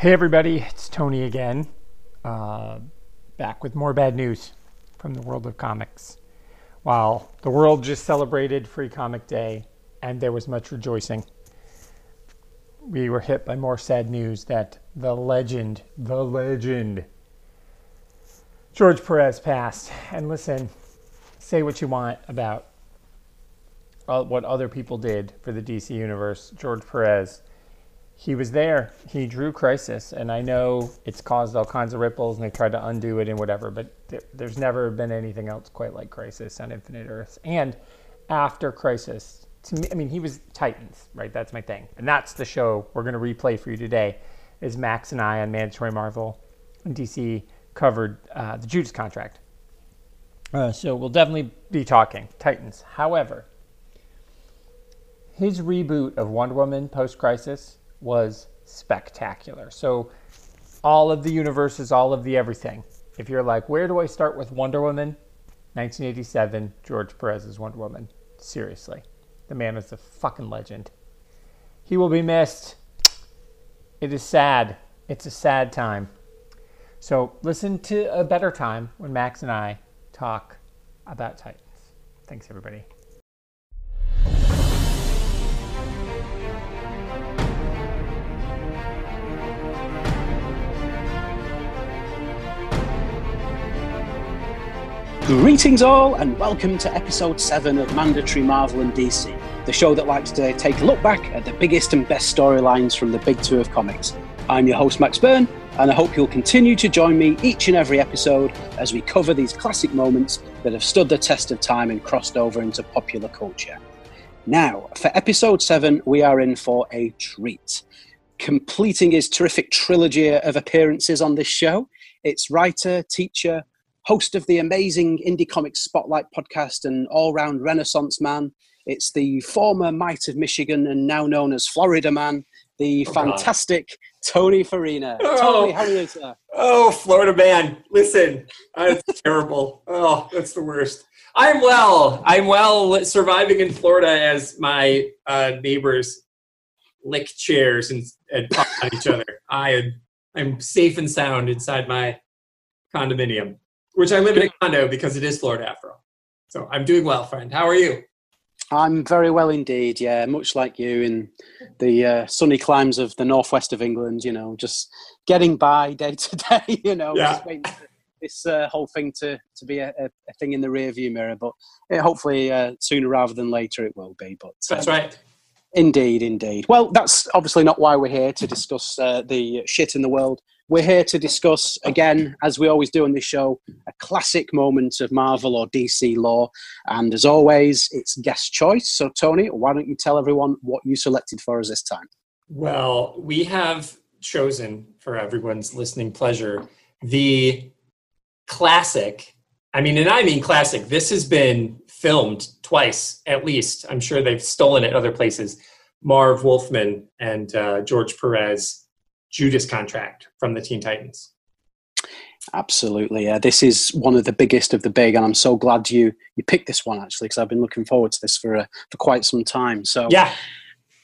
Hey, everybody, it's Tony again. Uh, back with more bad news from the world of comics. While the world just celebrated Free Comic Day and there was much rejoicing, we were hit by more sad news that the legend, the legend, George Perez passed. And listen, say what you want about uh, what other people did for the DC Universe. George Perez he was there. He drew Crisis, and I know it's caused all kinds of ripples, and they tried to undo it and whatever. But there, there's never been anything else quite like Crisis on Infinite Earths. And after Crisis, to me, I mean, he was Titans, right? That's my thing, and that's the show we're going to replay for you today. Is Max and I on Mandatory Marvel and DC covered uh, the Judas contract. Uh, so we'll definitely be talking Titans. However, his reboot of Wonder Woman post Crisis was spectacular. So, all of the universes, all of the everything. If you're like, where do I start with Wonder Woman? 1987, George Perez's Wonder Woman. Seriously. The man is a fucking legend. He will be missed. It is sad. It's a sad time. So, listen to a better time when Max and I talk about Titans. Thanks, everybody. Greetings, all, and welcome to episode 7 of Mandatory Marvel and DC, the show that likes to take a look back at the biggest and best storylines from the big two of comics. I'm your host, Max Byrne, and I hope you'll continue to join me each and every episode as we cover these classic moments that have stood the test of time and crossed over into popular culture. Now, for episode 7, we are in for a treat. Completing his terrific trilogy of appearances on this show, it's writer, teacher, host of the amazing Indie Comics Spotlight podcast and all round Renaissance man. It's the former Might of Michigan and now known as Florida man, the oh, fantastic God. Tony Farina. Oh, Tony, how are you, sir? Oh, Florida man. Listen, that's terrible. Oh, that's the worst. I'm well. I'm well surviving in Florida as my uh, neighbors lick chairs and, and talk at each other. I am I'm safe and sound inside my condominium which I live in a condo because it is Florida after all. So I'm doing well, friend. How are you? I'm very well indeed. Yeah, much like you in the uh, sunny climes of the northwest of England. You know, just getting by day to day. You know, yeah. just waiting for this uh, whole thing to to be a, a, thing in the rear view mirror. But it, hopefully, uh, sooner rather than later, it will be. But that's um, right. Indeed, indeed. Well, that's obviously not why we're here to discuss uh, the shit in the world we're here to discuss, again, as we always do on this show, a classic moment of Marvel or DC lore. And as always, it's guest choice. So, Tony, why don't you tell everyone what you selected for us this time? Well, we have chosen, for everyone's listening pleasure, the classic. I mean, and I mean classic. This has been filmed twice at least. I'm sure they've stolen it other places. Marv Wolfman and uh, George Perez Judas contract from the Teen Titans. Absolutely, yeah. This is one of the biggest of the big, and I'm so glad you you picked this one actually because I've been looking forward to this for uh, for quite some time. So yeah,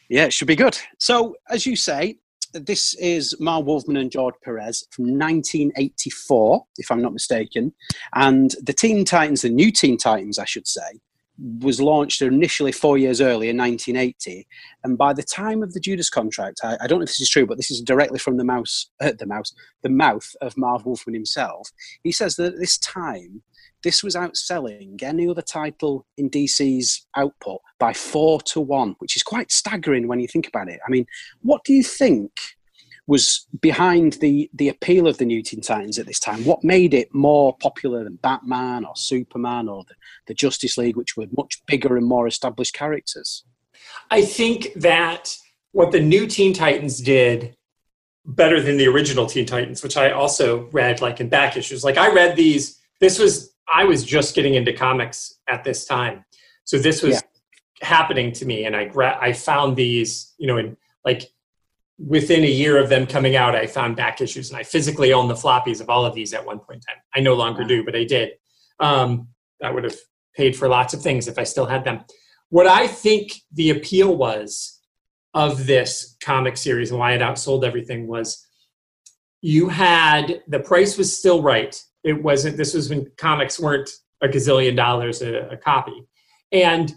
yeah, it should be good. So as you say, this is Marv Wolfman and George Perez from 1984, if I'm not mistaken, and the Teen Titans, the new Teen Titans, I should say, was launched initially four years earlier, in 1980, and by the time of the Judas contract, I, I don't know if this is true, but this is directly from the mouse, uh, the mouse, the mouth of Marv Wolfman himself. He says that at this time, this was outselling any other title in DC's output by four to one, which is quite staggering when you think about it. I mean, what do you think was behind the the appeal of the New Teen Titans at this time? What made it more popular than Batman or Superman or the, the Justice League, which were much bigger and more established characters? I think that what the new Teen Titans did better than the original Teen Titans, which I also read like in back issues. Like I read these. This was I was just getting into comics at this time, so this was yeah. happening to me, and I I found these, you know, in like within a year of them coming out, I found back issues, and I physically owned the floppies of all of these at one point in time. I no longer do, but I did. Um, that would have paid for lots of things if I still had them. What I think the appeal was of this comic series and why it outsold everything was you had the price was still right. It wasn't. This was when comics weren't a gazillion dollars a, a copy, and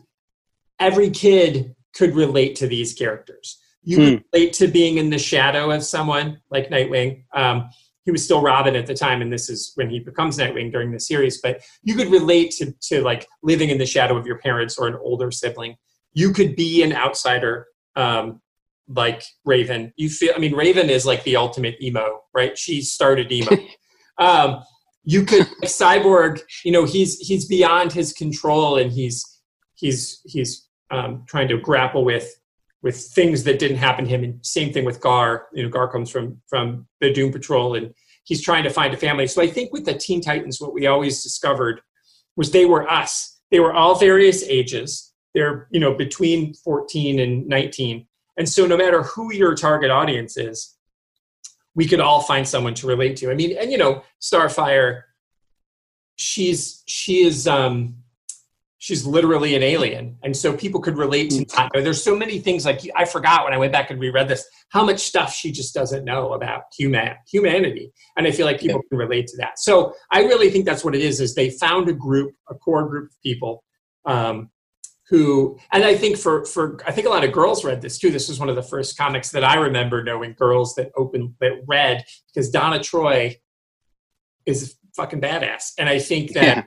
every kid could relate to these characters. You Hmm. could relate to being in the shadow of someone like Nightwing. Um, he was still Robin at the time, and this is when he becomes Nightwing during the series. But you could relate to to like living in the shadow of your parents or an older sibling. You could be an outsider, um, like Raven. You feel. I mean, Raven is like the ultimate emo, right? She started emo. um, you could like, cyborg. You know, he's he's beyond his control, and he's he's he's um, trying to grapple with with things that didn't happen to him. And same thing with Gar. You know, Gar comes from from the Doom Patrol, and he's trying to find a family. So I think with the Teen Titans, what we always discovered was they were us. They were all various ages. They're you know between 14 and 19, and so no matter who your target audience is, we could all find someone to relate to. I mean, and you know, Starfire, she's she is um she's literally an alien. And so people could relate to that. There's so many things like i forgot when i went back and reread this how much stuff she just doesn't know about human humanity. And i feel like people can relate to that. So i really think that's what it is is they found a group a core group of people um, who and i think for for i think a lot of girls read this too. This was one of the first comics that i remember knowing girls that opened that read because donna troy is fucking badass. And i think that Yeah.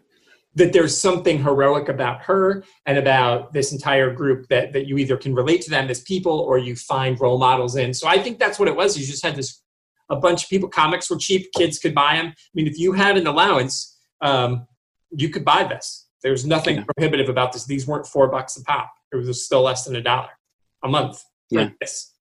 That there's something heroic about her and about this entire group that that you either can relate to them as people or you find role models in. So I think that's what it was. You just had this a bunch of people. Comics were cheap; kids could buy them. I mean, if you had an allowance, um, you could buy this. There's nothing Yeah. prohibitive about this. These weren't four bucks a pop. It was still less than a dollar a month Yeah. this.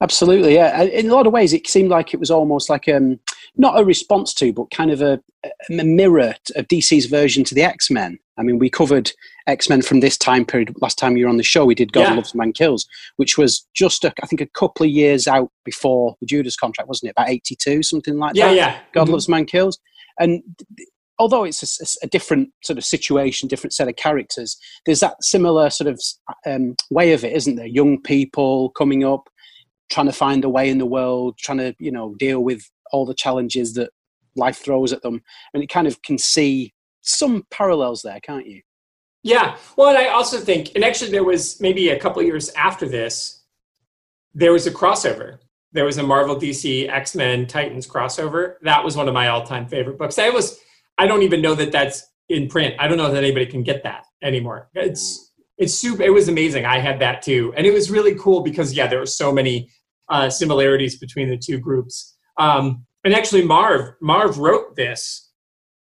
Absolutely, yeah. In a lot of ways, it seemed like it was almost like um, not a response to, but kind of a, a mirror of DC's version to the X Men. I mean, we covered X Men from this time period last time you were on the show. We did God Yeah. Loves Man Kills, which was just, a, I think, a couple of years out before the Judas contract, wasn't it? About 82, something like Yeah, that. yeah. yeah. God Mhm. Loves Man Kills. And th- although it's a different sort of situation, different set of characters, there's that similar sort of um, way of it, isn't there? Young people coming up, trying to find a way in the world, trying to, you know, deal with all the challenges that life throws at them. And it kind of can see some parallels there, can't you? Yeah. Well, and I also think, and actually, there was maybe a couple years after this, there was a crossover. There was a Marvel DC X Men Titans crossover. That was one of my all time favorite books. I was, I don't even know that that's in print. I don't know that anybody can get that anymore. It's, it's super. It was amazing. I had that too, and it was really cool because yeah, there were so many uh, similarities between the two groups. Um, and actually, Marv Marv wrote this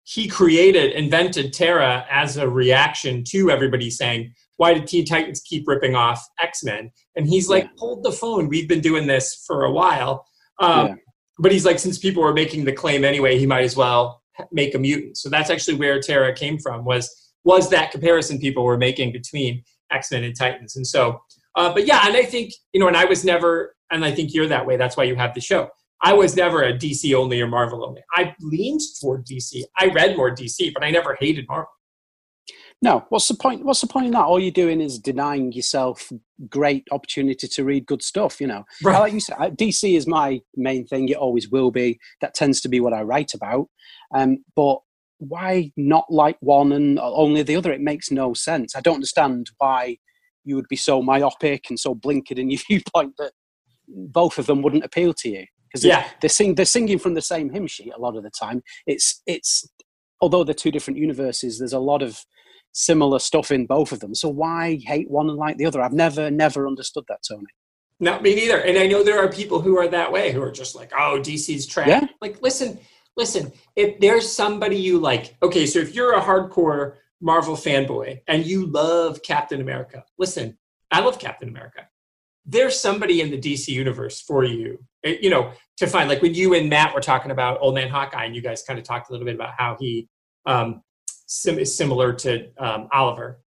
he created, invented Terra as a reaction to everybody saying, why did Teen Titans keep ripping off X Men? And he's like, Yeah. hold the phone. We've been doing this for a while. Um, Yeah. But he's like, since people were making the claim anyway, he might as well make a mutant. So that's actually where Terra came from. Was was that comparison people were making between X Men and Titans? And so, uh, but yeah, and I think you know, and I was never, and I think you're that way. That's why you have the show. I was never a DC only or Marvel only. I leaned toward DC. I read more DC, but I never hated Marvel. No, what's the point? What's the point in that? All you're doing is denying yourself great opportunity to read good stuff. You know, Right. like you said, DC is my main thing. It always will be. That tends to be what I write about. Um, but why not like one and only the other? It makes no sense. I don't understand why you would be so myopic and so blinkered in your viewpoint that both of them wouldn't appeal to you. Because Yeah. they're, sing, they're singing from the same hymn sheet a lot of the time. It's it's although they're two different universes, there's a lot of similar stuff in both of them. So why hate one and like the other? I've never, never understood that, Tony. Not me neither. And I know there are people who are that way, who are just like, oh, DC's trash. Yeah. Like, listen, listen, if there's somebody you like, okay, so if you're a hardcore Marvel fanboy and you love Captain America, listen, I love Captain America. There's somebody in the DC universe for you, eh, you know, to find. Like when you and Matt were talking about Old Man Hawkeye, and you guys kind of talked a little bit about how he um, sim- is similar to um, Oliver.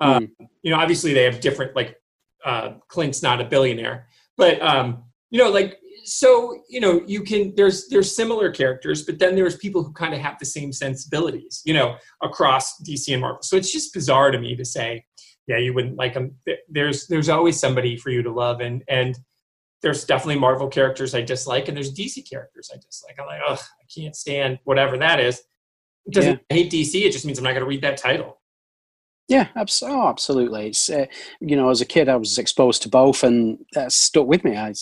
Um, You know, obviously they have different, like, uh, Clint's not a billionaire, but um, you know, like so, you know, you can there's there's similar characters, but then there's people who kind of have the same sensibilities, you know, across DC and Marvel. So it's just bizarre to me to say, yeah, you wouldn't like them. There's there's always somebody for you to love, and and there's definitely Marvel characters I dislike, and there's DC characters I dislike. I'm like, ugh, I can't stand whatever that is. It doesn't Yeah. hate DC. It just means I'm not going to read that title. Yeah, abs- oh, absolutely. It's uh, you know, as a kid, I was exposed to both, and that stuck with me. I,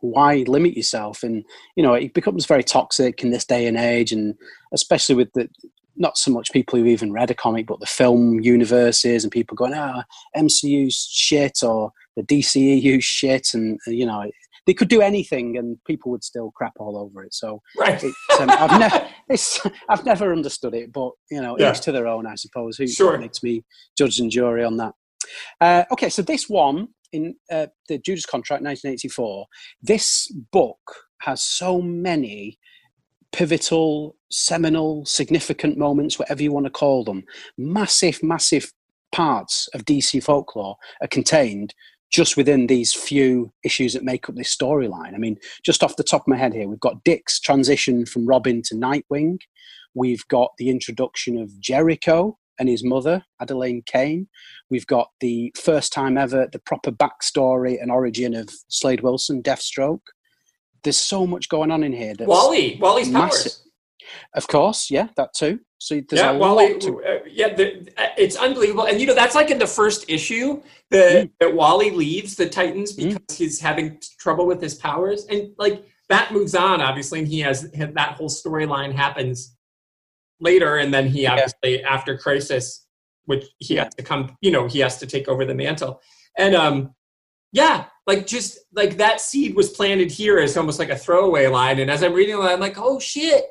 why limit yourself? And you know, it becomes very toxic in this day and age, and especially with the not so much people who even read a comic, but the film universes and people going, "Ah, MCU's shit" or the DCEU shit, and uh, you know, they could do anything, and people would still crap all over it. So Right. it's, um, I've, ne- it's, I've never understood it, but you know, Yeah. each to their own, I suppose. Who Sure. makes me judge and jury on that? Uh, okay, so this one in uh, the Judas Contract, 1984. This book has so many pivotal, seminal, significant moments, whatever you want to call them. Massive, massive parts of DC folklore are contained just within these few issues that make up this storyline. I mean, just off the top of my head here, we've got Dick's transition from Robin to Nightwing. We've got the introduction of Jericho and his mother, Adeline Kane. We've got the first time ever, the proper backstory and origin of Slade Wilson, Deathstroke. There's so much going on in here. That's, Wally, Wally's powers. Of course, yeah, that too. So there's yeah, a Wally. lot to uh, yeah, the, uh, it's unbelievable, and you know that's like in the first issue that that Wally leaves the Titans Mm. because he's having trouble with his powers, and like that moves on obviously, and he has that whole storyline happens later, and then he Yeah. obviously after Crisis, which he Yeah. has to come, you know, he has to take over the mantle, and um, yeah, like just like that seed was planted here as almost like a throwaway line, and as I'm reading it, I'm like, oh shit,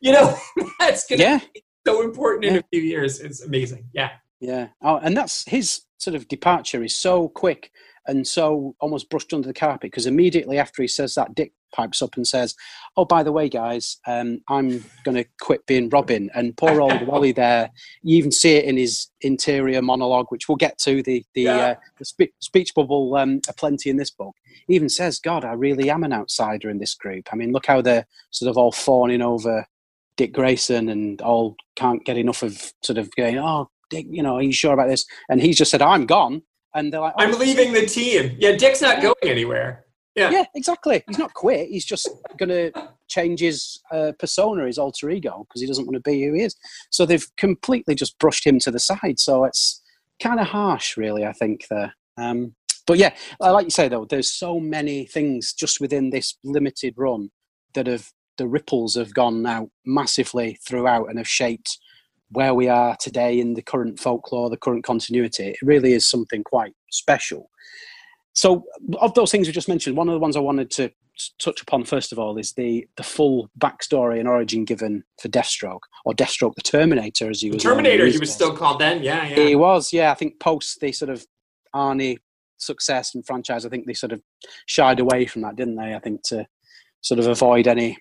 you know, that's gonna yeah, so important in a few years. It's amazing. Yeah. Yeah. Oh, and that's his sort of departure is so quick and so almost brushed under the carpet because immediately after he says that, Dick pipes up and says, "Oh, by the way, guys, um, I'm going to quit being Robin." And poor old Wally there, you even see it in his interior monologue, which we'll get to the the, Yeah. uh, the spe- speech bubble um, aplenty in this book. He even says, "God, I really am an outsider in this group." I mean, look how they're sort of all fawning over Dick Grayson and all can't get enough of sort of going, "Oh, Dick, you know, are you sure about this?" And he just said, "I'm gone," and they're like, oh, I'm leaving the team. Yeah, Dick's not going anywhere. Yeah. Yeah, exactly. He's not quit. He's just going to change his uh, persona, his alter ego, because he doesn't want to be who he is. So they've completely just brushed him to the side. So it's kind of harsh, really. I think there. Um, but yeah, I like you say though, there's so many things just within this limited run that have the ripples have gone out massively throughout and have shaped where we are today in the current folklore, the current continuity. It really is something quite special. So, of those things we just mentioned, one of the ones I wanted to touch upon first of all is the the full backstory and origin given for Deathstroke, or Deathstroke the Terminator, as he was. Terminator, he was still called then. Yeah, yeah. He was, yeah. I think post the sort of Arnie success and franchise, I think they sort of shied away from that, didn't they? I think to sort of avoid any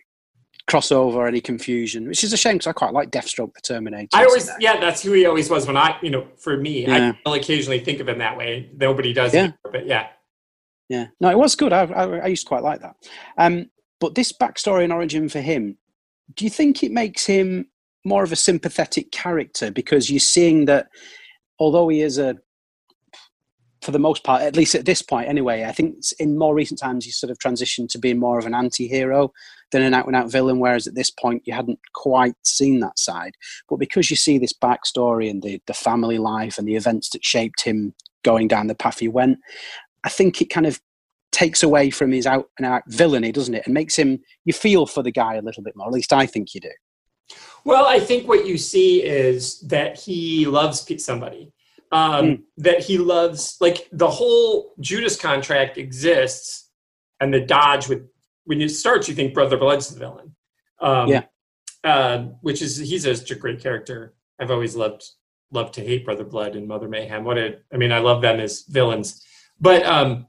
crossover, any confusion, which is a shame because I quite like Deathstroke the Terminator. I always, yeah, that's who he always was when I, you know, for me, Yeah. I occasionally think of him that way. Nobody does, Yeah. anymore, but yeah. Yeah, no, it was good. I, I, I used to quite like that. Um, but this backstory and origin for him, do you think it makes him more of a sympathetic character because you're seeing that although he is a for the most part, at least at this point anyway, I think in more recent times he's sort of transitioned to being more of an anti-hero than an out-and-out villain, whereas at this point you hadn't quite seen that side. But because you see this backstory and the, the family life and the events that shaped him going down the path he went, I think it kind of takes away from his out-and-out villainy, doesn't it? And makes him, you feel for the guy a little bit more, at least I think you do. Well, I think what you see is that he loves somebody. Um, Mm. That he loves, like the whole Judas contract exists, and the Dodge with when it starts, you think Brother Blood's the villain. Um, Yeah. uh, which is he's such a great character. I've always loved loved to hate Brother Blood and Mother Mayhem. What a, I mean, I love them as villains, but um,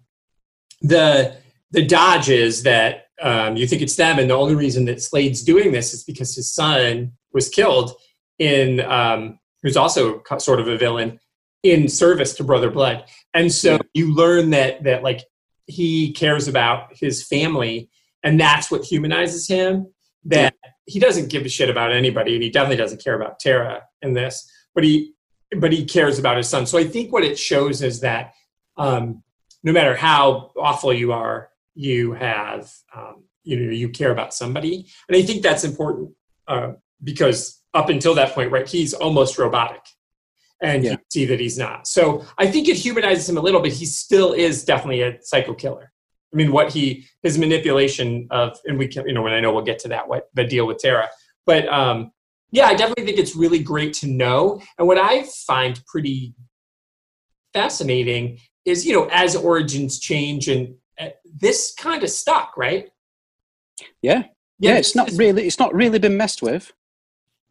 the the dodge is that um, you think it's them, and the only reason that Slade's doing this is because his son was killed in, um, who's also sort of a villain in service to Brother Blood, and so you learn that that like he cares about his family, and that's what humanizes him. That he doesn't give a shit about anybody, and he definitely doesn't care about Tara in this, but he but he cares about his son. So I think what it shows is that um, no matter how awful you are you have um, you know you care about somebody and i think that's important uh, because up until that point right he's almost robotic and Yeah. you see that he's not so i think it humanizes him a little but he still is definitely a psycho killer i mean what he his manipulation of and we can you know when i know we'll get to that what the deal with tara. But um yeah i definitely think it's really great to know. And what i find pretty fascinating is you know as origins change and uh, this kind of stuck right? Yeah. Yeah, this it's not really it's not really been messed with.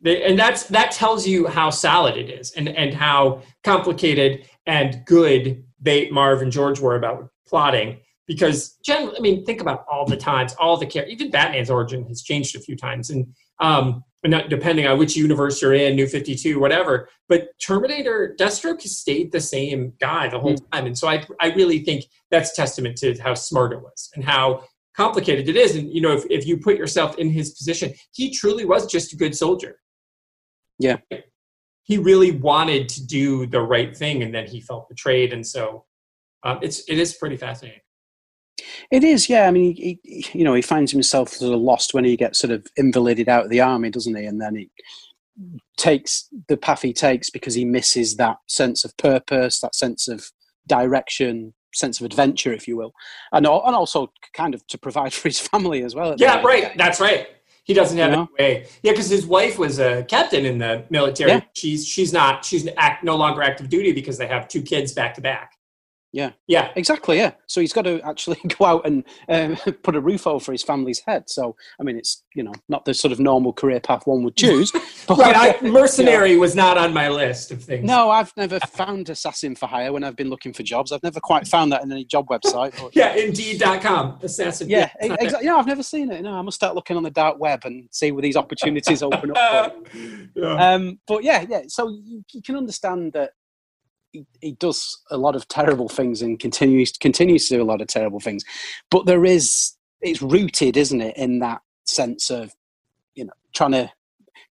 and that's that tells you how solid it is and and how complicated and good they marv and george were about plotting because generally i mean think about all the times all the care even batman's origin has changed a few times and um not depending on which universe you're in new 52 whatever but terminator deathstroke has stayed the same guy the whole time and so i i really think that's testament to how smart it was and how complicated it is and you know if, if you put yourself in his position he truly was just a good soldier. Yeah. he really wanted to do the right thing and then he felt betrayed and so um, it's it is pretty fascinating It is, yeah. I mean, he, he, you know, he finds himself sort of lost when he gets sort of invalided out of the army, doesn't he? And then he takes the path he takes because he misses that sense of purpose, that sense of direction, sense of adventure, if you will, and and also kind of to provide for his family as well. yeah right that's right he doesn't have You any way yeah because his wife was a captain in the military Yeah. she's she's not she's act, no longer active duty because they have two kids back to back Yeah. yeah Exactly, yeah. So he's got to actually go out and um, put a roof over his family's head. So, I mean, it's, you know, not the sort of normal career path one would choose. But, right I, mercenary was not on my list of things No, I've never found assassin for hire when I've been looking for jobs. I've never quite found that in any job website. But yeah indeed.com assassin yeah, it's not there. exactly. Yeah, I've never seen it. No, I must start looking on the dark web and see where these opportunities open up. Yeah. Um, but yeah, yeah. So you, you can understand that he, he does a lot of terrible things and continues continues to do a lot of terrible things. But there is it's rooted, isn't it, in that sense of you know trying to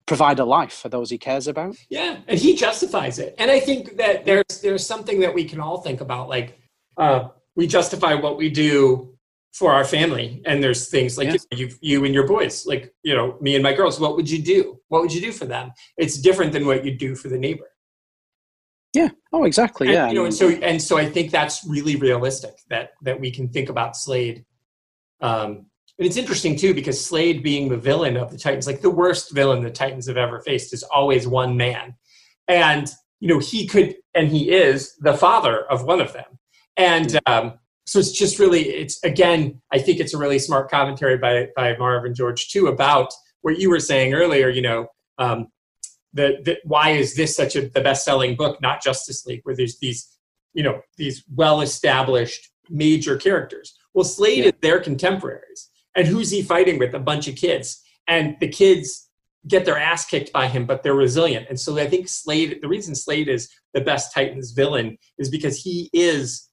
provide a life for those he cares about. Yeah, and he justifies it. And I think that there's there's something that we can all think about. Like uh, we justify what we do for our family, and there's things like Yeah. you, you and your boys, like you know, me and my girls. What would you do? What would you do for them? It's different than what you do for the neighbor. Yeah. Oh, exactly. And, Yeah. you know, and so and so I think that's really realistic that that we can think about Slade. Um, and it's interesting too because Slade being the villain of the Titans, like the worst villain the Titans have ever faced, is always one man, and you know he could and he is the father of one of them, and um, so it's just really it's again I think it's a really smart commentary by by Marv and George too about what you were saying earlier. You know. Um, why is this such a the best selling book not justice league where there's these you know these well established major characters? Well slade Yeah. is their contemporaries. And who's he fighting with? A bunch of kids. And the kids get their ass kicked by him but they're resilient. And so i think slade the reason slade is the best titans villain is because he is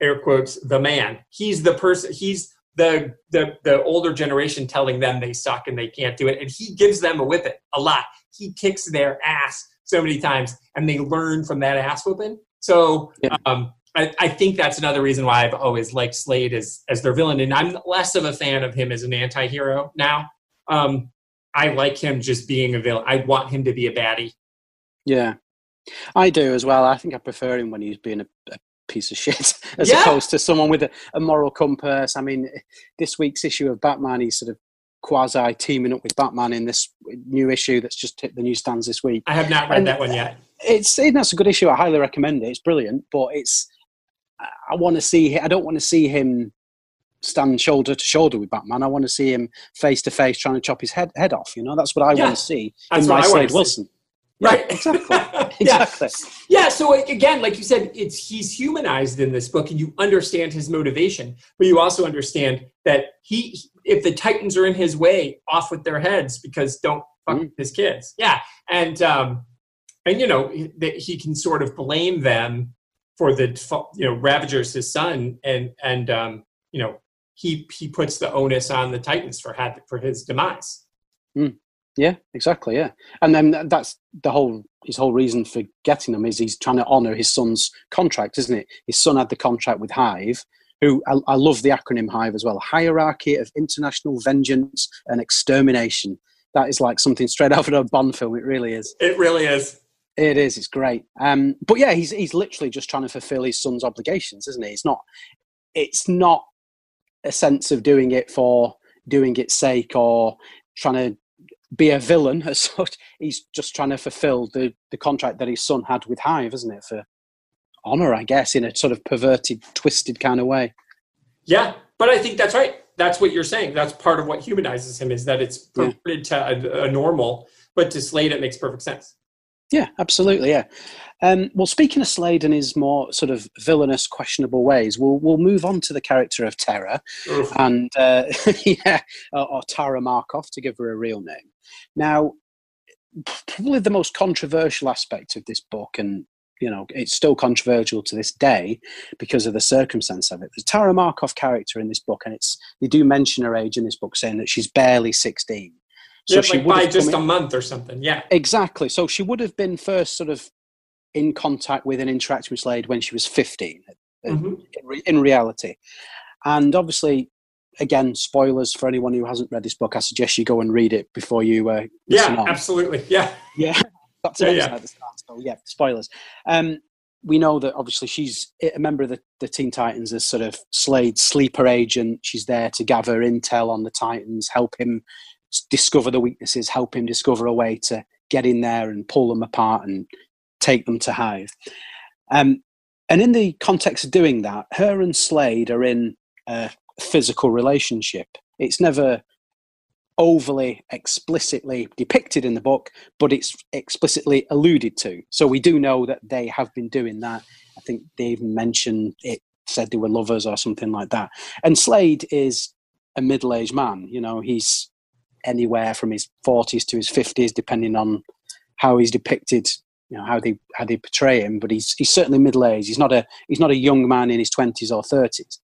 air quotes the man. He's the person he's the the the older generation telling them they suck and they can't do it and he gives them a whipping a lot he kicks their ass so many times and they learn from that ass whooping so Yeah. um I, I think that's another reason why I've always liked Slade as as their villain, and I'm less of a fan of him as an anti-hero now. Um, I like him just being a villain. I want him to be a baddie. yeah. I do as well. I think I prefer him when he's being a, a piece of shit as Yeah. opposed to someone with a, a moral compass. I mean, this week's issue of Batman, he's sort of quasi teaming up with Batman in this new issue that's just hit the newsstands this week. I have not read And- that one yet. It's that's a good issue. I highly recommend it. It's brilliant, but it's I want to see. I don't want to see him stand shoulder to shoulder with Batman. I want to see him face to face trying to chop his head head off. You know, that's what I Yeah. want to see in my Slade. Wilson. Right. exactly. yeah. Exactly. Yeah, so again, like you said, it's he's humanized in this book, and you understand his motivation, but you also understand that he, if the Titans are in his way, off with their heads because don't fuck with his kids. Yeah, and um, and you know that he can sort of blame them for the you know Ravager's his son, and and um, you know he he puts the onus on the Titans for had for his demise. Yeah, exactly. Yeah, and then that's the whole his whole reason for getting them is he's trying to honour his son's contract, isn't it? His son had the contract with Hive who I, I love the acronym Hive as well Hierarchy of International Vengeance and Extermination. That is like something straight out of a Bond film. It really is. It really is. It is. It's great. Um, but yeah, he's he's literally just trying to fulfill his son's obligations, isn't he? It's not. It's not a sense of doing it for doing its sake or trying to be a villain as such. He's just trying to fulfill the the contract that his son had with Hive, isn't it? For honor, I guess, in a sort of perverted, twisted kind of way. Yeah, but I think that's right. That's what you're saying. That's part of what humanizes him is that it's perverted yeah. to a, a normal, but to Slade it makes perfect sense. Yeah, absolutely. Yeah. Um, well, speaking of Slade and his more sort of villainous, questionable ways, we'll we'll move on to the character of Terra, Oof. and uh, yeah, or, or, Tara Markov to give her a real name. Now, probably the most controversial aspect of this book, and you know, it's still controversial to this day because of the circumstance of it. The Tara Markov character in this book, and it's they do mention her age in this book, saying that she's barely sixteen. So yeah, she like by just a month or something. Yeah, exactly. So she would have been first sort of in contact with and interacting with Slade when she was 15 mm-hmm. in, in, reality. And obviously, again, spoilers for anyone who hasn't read this book. I suggest you go and read it before you. Uh, yeah, on. absolutely. Yeah. Yeah. That's yeah, yeah. the start. So, yeah, spoilers. Um, we know that obviously she's a member of the, the Teen Titans as sort of Slade's sleeper agent. She's there to gather intel on the Titans, help him discover the weaknesses, help him discover a way to get in there and pull them apart and take them to Hive. Um, and in the context of doing that, her and Slade are in a physical relationship. It's never overly explicitly depicted in the book, but it's explicitly alluded to. So we do know that they have been doing that. I think they even mentioned it, said they were lovers or something like that. And Slade is a middle aged man. You know, he's anywhere from his 40s to his 50s, depending on how he's depicted you know how they how they portray him, but he's he's certainly middle aged. He's not a he's not a young man in his twenties or thirties.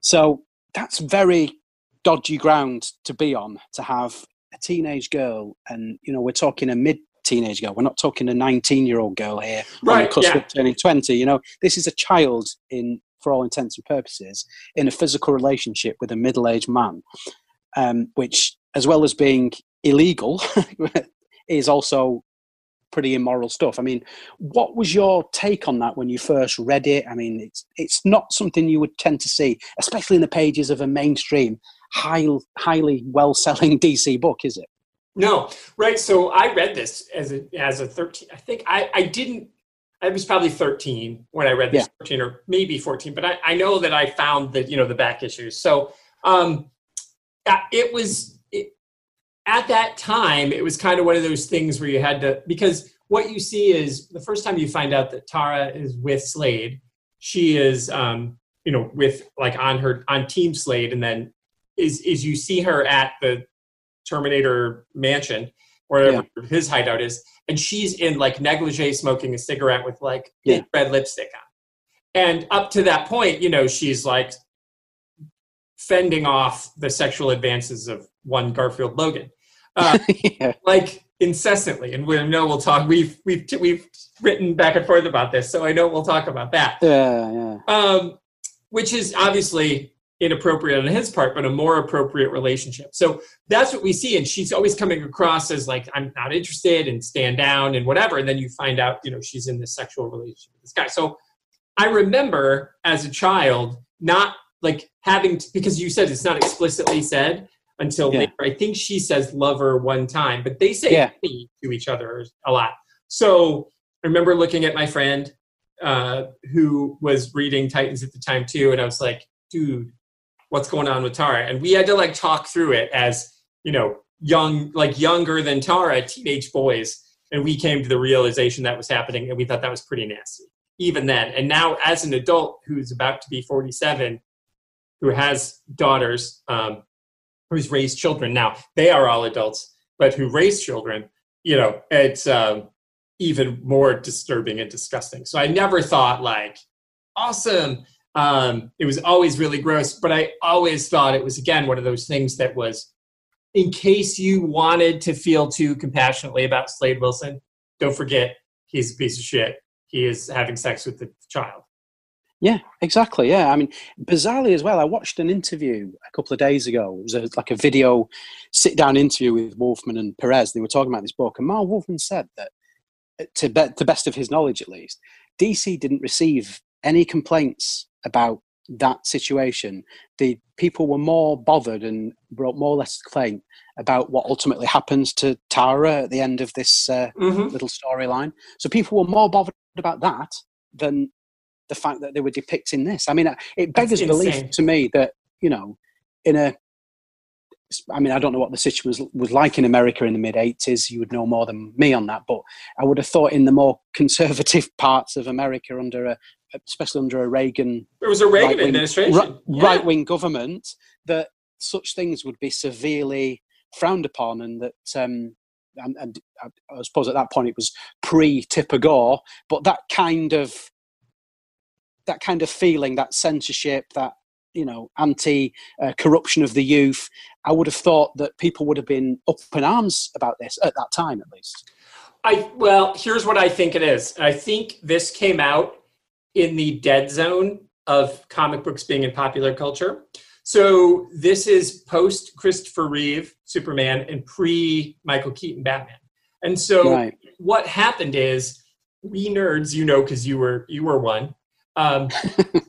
So that's very dodgy ground to be on to have a teenage girl, and you know we're talking a mid teenage girl. We're not talking a nineteen year old girl here right, cusp yeah. turning twenty. You know this is a child in for all intents and purposes in a physical relationship with a middle aged man, um, which as well as being illegal is also pretty immoral stuff. I mean, what was your take on that when you first read it? I mean, it's it's not something you would tend to see, especially in the pages of a mainstream, high, highly well-selling DC book, is it? No, right. So I read this as a as a thirteen. I think I I didn't. I was probably thirteen when I read this, yeah. thirteen or maybe fourteen. But I I know that I found that you know the back issues. So um, it was at that time, it was kind of one of those things where you had to, because what you see is the first time you find out that Tara is with Slade, she is, um, you know, with like on her, on Team Slade, and then is, is you see her at the Terminator mansion, wherever yeah. his hideout is, and she's in like negligee smoking a cigarette with like yeah. red lipstick on. And up to that point, you know, she's like fending off the sexual advances of one Garfield Logan uh, yeah. like incessantly. And we know we'll talk. We've we've we've written back and forth about this, so I know we'll talk about that. Yeah, yeah. Um, which is obviously inappropriate on his part, but a more appropriate relationship. So that's what we see. And she's always coming across as like, I'm not interested and stand down and whatever. And then you find out, you know, she's in this sexual relationship with this guy. So I remember as a child not like having to, because you said it's not explicitly said, until yeah. later. I think she says lover one time, but they say yeah. to each other a lot. So I remember looking at my friend uh, who was reading Titans at the time too, and I was like, dude, what's going on with Tara? And we had to like talk through it as, you know, young, like younger than Tara, teenage boys. And we came to the realization that was happening, and we thought that was pretty nasty, even then. And now, as an adult who's about to be 47, who has daughters, um, who's raised children. Now they are all adults but who raise children you know it's um, even more disturbing and disgusting. So i never thought like awesome. Um, it was always really gross but i always thought it was again one of those things that was in case you wanted to feel too compassionately about slade wilson don't forget he's a piece of shit. He is having sex with the child Yeah, exactly. Yeah, I mean, bizarrely as well. I watched an interview a couple of days ago. It was a, like a video sit-down interview with Wolfman and Perez. They were talking about this book, and Marv Wolfman said that, uh, to be, to best of his knowledge at least, DC didn't receive any complaints about that situation. The people were more bothered and wrote more or less complaint about what ultimately happens to Tara at the end of this uh, Mm-hmm. little storyline. So people were more bothered about that than the fact that they were depicting this. I mean, it beggars belief to me that you know, in a, I mean, I don't know what the situation was was like in America in the mid '80s. You would know more than me on that, but I would have thought in the more conservative parts of America, under a, especially under a Reagan it was a Reagan right-wing- administration. right, Yeah. right wing government that such things would be severely frowned upon, and that um, and, and I, I suppose at that point it was pre Tipper Gore, but that kind of that kind of feeling, that censorship, that you know anti uh, corruption of the youth, I would have thought that people would have been up in arms about this at that time, at least. I well, here's what I think it is. I think this came out in the dead zone of comic books being in popular culture. So this is post Christopher Reeve Superman and pre Michael Keaton Batman. And so right. what happened is we nerds, you know, because you were you were one. Um,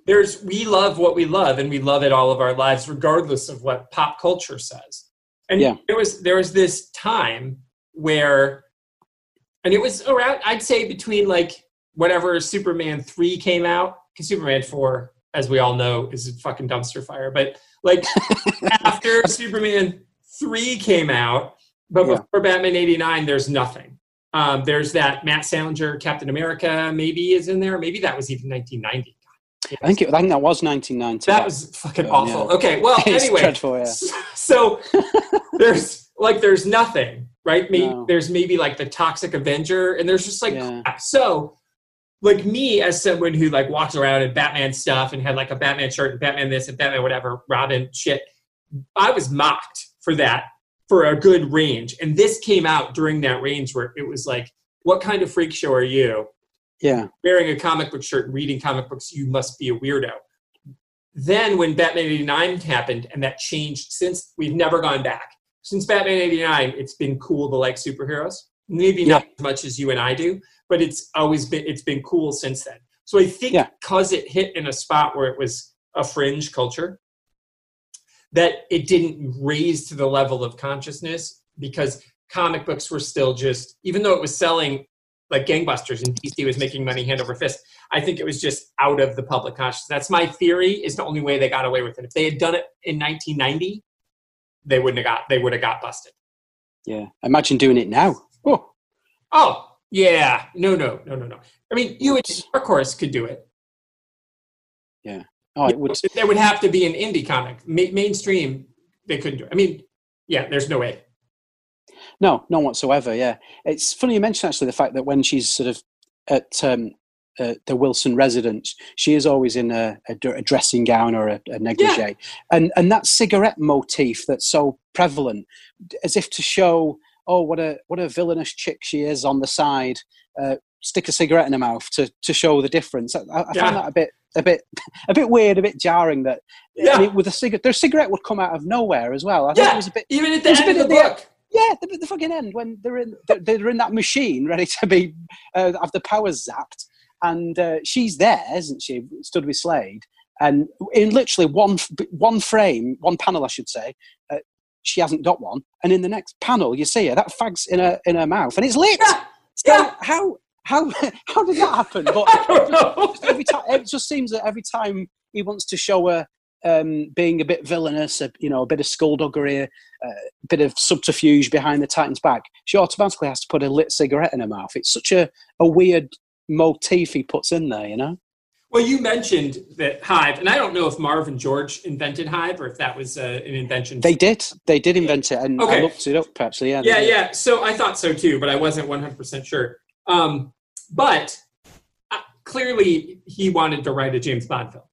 there's we love what we love, and we love it all of our lives, regardless of what pop culture says. And Yeah. there was there was this time where, and it was around I'd say between like whatever Superman three came out, because Superman four, as we all know, is a fucking dumpster fire. But like after Superman three came out, but Yeah. before Batman eighty nine, there's nothing. Um, there's that Matt Salinger Captain America maybe is in there. Maybe that was even 1990. I think it, I think that was 1990. That was fucking Yeah. awful. Okay, well, It's anyway, dreadful, yeah. so there's like there's nothing, right? Maybe No. there's maybe like the Toxic Avenger, and there's just like Yeah. so. Like me, as someone who like walks around in Batman stuff and had like a Batman shirt and Batman this and Batman whatever, Robin shit, I was mocked for that for a good range. And this came out during that range where it was like, what kind of freak show are you? yeah, wearing a comic book shirt and reading comic books, you must be a weirdo. Then when Batman 89 happened and that changed since we've never gone back. Since Batman 89, it's been cool to like superheroes. Maybe not as much as you and I do, but it's always been it's been cool since then. So I think Yeah. because it hit in a spot where it was a fringe culture, that it didn't raise to the level of consciousness because comic books were still just even though it was selling like gangbusters and DC was making money hand over fist. I think it was just out of the public consciousness. That's my theory. Is the only way they got away with it. If they had done it in 1990, they wouldn't have got. They would have got busted. yeah. Imagine doing it now. Oh, Oh yeah, no, no, no, no, no. I mean, you and Dark Horse could do it. Oh, it would. There would have to be an indie comic. Ma- mainstream, they couldn't do it. I mean, yeah, there's no way. No, none whatsoever. Yeah, it's funny you mentioned actually the fact that when she's sort of at um, uh, the Wilson residence, she is always in a, a, a dressing gown or a, a negligee, and and that cigarette motif that's so prevalent, as if to show, oh, what a what a villainous chick she is on the side. Uh, stick a cigarette in her mouth to to show the difference. I, I Yeah. found that a bit a bit a bit weird, a bit jarring. That Yeah. I mean, with a cigarette, their cigarette would come out of nowhere as well. I think Yeah. it was a bit Even at the end of the the- book. yeah, the, the fucking end when they're in they're, they're in that machine ready to be uh, have the powers zapped, and uh, she's there, isn't she? Stood with Slade, and in literally one one frame, one panel, I should say, uh, she hasn't got one, and in the next panel, you see her that fag's in her in her mouth, and it's lit. Yeah, So yeah. how how how did that happen? But I don't know. every time it just seems that every time he wants to show her um, being a bit villainous, a, you know, a bit of skullduggery, a uh, bit of subterfuge behind the Titan's back, she automatically has to put a lit cigarette in her mouth. It's such a, a weird motif he puts in there, you know. Well, you mentioned that Hive, and I don't know if Marv and George invented Hive or if that was uh, an invention. They did, they did invent it, and I looked it up actually. Yeah, yeah, yeah. So I thought so too, but I wasn't 100% sure. Um, but uh, clearly, he wanted to write a James Bond film.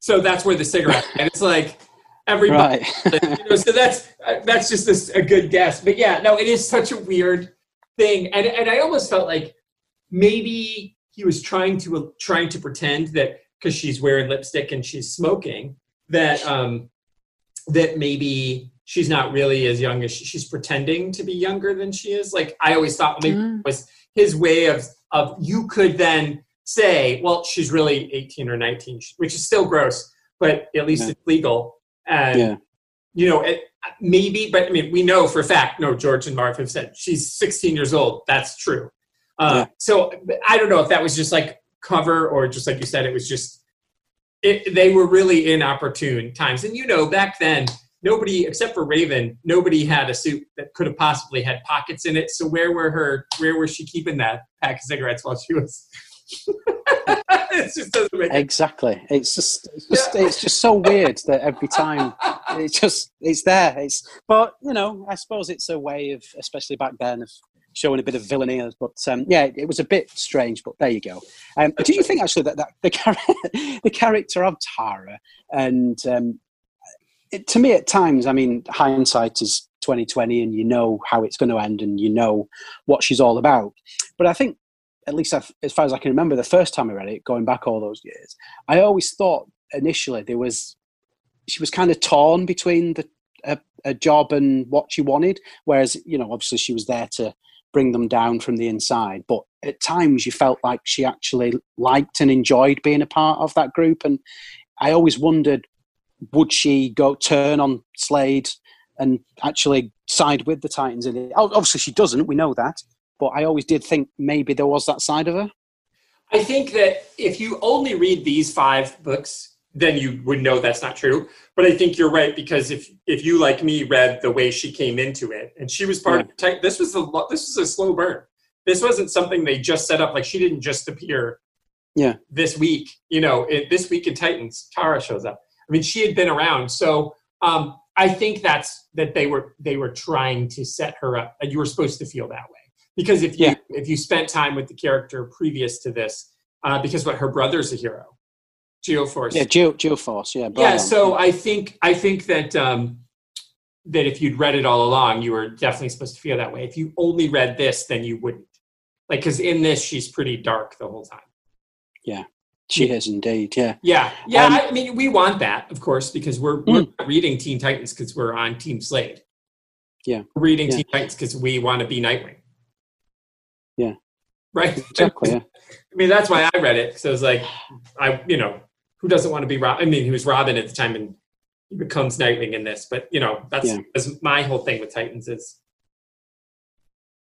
So that's where the cigarette. and it's like everybody. Right. you know, so that's uh, that's just this, a good guess. But yeah, no, it is such a weird thing, and and I almost felt like maybe he was trying to trying to pretend that because she's wearing lipstick and she's smoking that um, that maybe she's not really as young as she, she's pretending to be younger than she is. Like I always thought maybe Mm. it was his way of of you could then say, well, she's really 18 or 19, which is still gross, but at least Yeah. it's legal. And Yeah. you know, it, maybe, but I mean, we know for a fact. No, George and Marv have said she's 16 years old. That's true. Uh, Yeah. So I don't know if that was just like cover or just like you said, it was just it, they were really inopportune times. And you know, back then, nobody except for Raven, nobody had a suit that could have possibly had pockets in it. So where were her? Where was she keeping that pack of cigarettes while she was? it just doesn't make. Exactly. It's just, it's just, it's just so weird that every time it's just, it's there. It's, but you know, I suppose it's a way of, especially back then, of showing a bit of villainy. But um, yeah, it was a bit strange. But there you go. Um, do you think actually that, that the, char- the character of Tara and um, it, to me at times, I mean, hindsight is twenty twenty, and you know how it's going to end, and you know what she's all about. But I think, at least I've, as far as I can remember, the first time I read it, going back all those years, I always thought initially there was she was kind of torn between the a, a job and what she wanted. Whereas you know, obviously, she was there to bring them down from the inside. But at times, you felt like she actually liked and enjoyed being a part of that group. And I always wondered, would she go turn on Slade and actually side with the Titans in it? Obviously, she doesn't. We know that. But I always did think maybe there was that side of her. I think that if you only read these five books, then you would know that's not true. But I think you're right because if if you like me read the way she came into it, and she was part of the Titan, this was a this was a slow burn. This wasn't something they just set up. Like she didn't just appear. Yeah. This week, you know, it, this week in Titans, Tara shows up. I mean, she had been around, so um, I think that's that they were they were trying to set her up, and you were supposed to feel that way because if you Yeah. if you spent time with the character previous to this, uh, because what her brother's a hero, Geoforce. Yeah, Geo, Geoforce. Yeah. yeah. So I think I think that um, that if you'd read it all along, you were definitely supposed to feel that way. If you only read this, then you wouldn't. Like, because in this, she's pretty dark the whole time. She has indeed. Yeah. Yeah, yeah. Um, I mean, we want that, of course, because we're, we're not reading Teen Titans because we're on Team Slade. Yeah. We're reading Yeah. Teen Titans because we want to be Nightwing. Yeah. Right. Exactly. Yeah. I mean, that's why I read it. So I was like, I, you know, who doesn't want to be Rob? I mean, he was Robin at the time and he becomes Nightwing in this, but you know, that's, Yeah. that's my whole thing with Titans is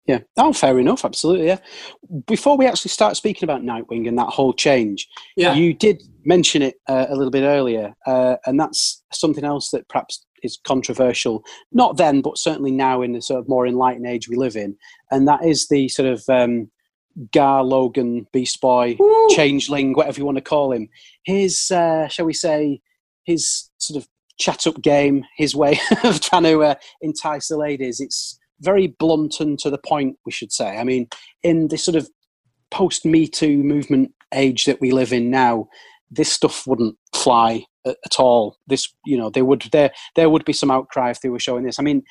Yeah. Oh, fair enough. Absolutely. Yeah. Before we actually start speaking about Nightwing and that whole change, yeah, you did mention it uh, a little bit earlier, uh, and that's something else that perhaps is controversial. Not then, but certainly now in the sort of more enlightened age we live in, and that is the sort of um, Gar Logan Beast Boy Woo! changeling, whatever you want to call him. His, uh, shall we say, his sort of chat up game, his way of trying to uh, entice the ladies. It's very blunt and to the point, we should say. I mean, in this sort of post Me Too movement age that we live in now, this stuff wouldn't fly at, at all. This, you know, there would there there would be some outcry if they were showing this. I mean,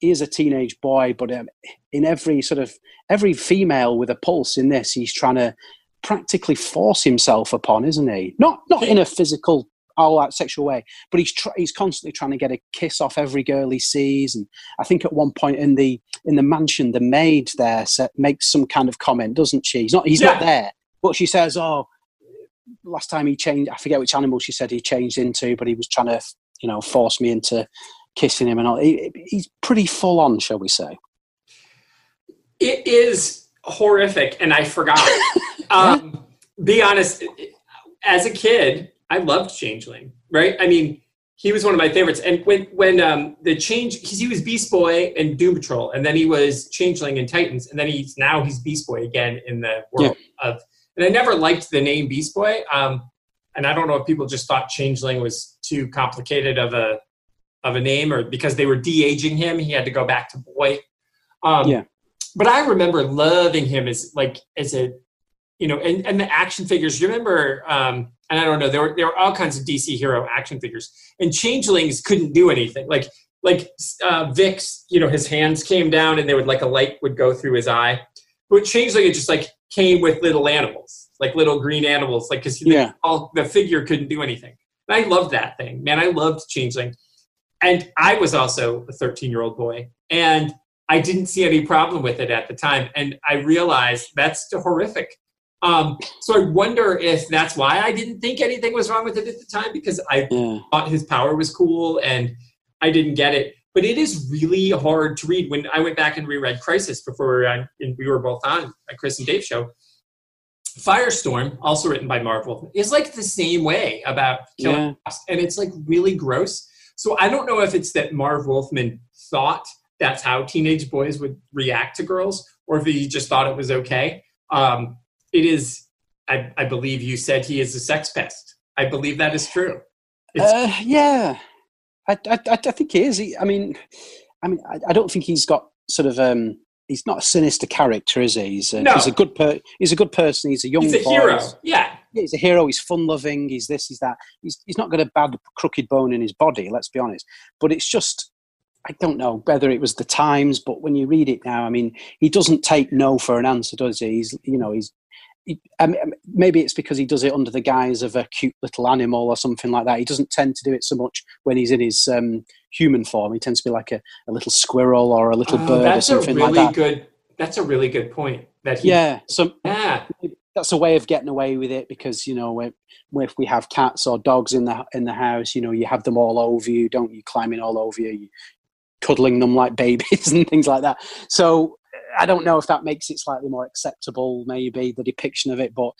he is a teenage boy, but um, in every sort of every female with a pulse in this, he's trying to practically force himself upon, isn't he? Not not in a physical all out sexual way, but he's tr- he's constantly trying to get a kiss off every girl he sees. And I think at one point in the in the mansion, the maid there sa- makes some kind of comment, doesn't she? He's not he's not there, but she says, "Oh, last time he changed, I forget which animal she said he changed into, but he was trying to you know force me into kissing him and all." He, he's pretty full on, shall we say? it is horrific, and I forgot. um, be honest, as a kid, I loved Changeling. Right? I mean, he was one of my favorites. And when when um, the change, because he was Beast Boy and Doom Patrol, and then he was Changeling in Titans, and then he's now he's Beast Boy again in the world of. And I never liked the name Beast Boy. Um, and I don't know if people just thought Changeling was too complicated of a of a name, or because they were de aging him, he had to go back to boy. Um, Yeah. But I remember loving him as like as a you know, and, and the action figures. You remember, um, and I don't know, there were there were all kinds of DC hero action figures, and changelings couldn't do anything. Like like uh, Vic's, you know, his hands came down, and there would like a light would go through his eye. but Changeling it just like came with little animals, like little green animals, like because Yeah. all the figure couldn't do anything. And I loved that thing, man. I loved Changeling, and I was also a 13 year old boy, and I didn't see any problem with it at the time, and I realized that's horrific. Um, so I wonder if that's why I didn't think anything was wrong with it at the time because I Yeah. thought his power was cool and I didn't get it. But it is really hard to read. When I went back and reread Crisis before we were, on, and we were both on a Chris and Dave show, Firestorm, also written by Marv Wolfman, is like the same way about killing Yeah. cops, and it's like really gross. So I don't know if it's that Marv Wolfman thought that's how teenage boys would react to girls, or if he just thought it was okay. Um, it is, I, I believe you said he is a sex pest. I believe that is true. Uh, yeah, I, I, I think he is. He, I mean, I mean, I, I don't think he's got sort of. Um, he's not a sinister character, is he? He's a, No. he's a good per, He's a good person. He's a young. He's a boy. hero. Yeah. yeah, he's a hero. He's fun loving. He's this. He's that. He's he's not got a bad crooked bone in his body. Let's be honest. But it's just. I don't know whether it was the times, but when you read it now, I mean, he doesn't take no for an answer, does he? He's, you know, he's. He, I mean, maybe it's because he does it under the guise of a cute little animal or something like that. He doesn't tend to do it so much when he's in his um, human form. He tends to be like a, a little squirrel or a little Oh, bird or that's a something really like that. good. That's a really good point. That he, Yeah, so yeah, that's a way of getting away with it because you know if, if we have cats or dogs in the in the house, you know you have them all over you, don't you? Climbing all over you, you cuddling them like babies and things like that. So I don't know if that makes it slightly more acceptable, maybe the depiction of it, but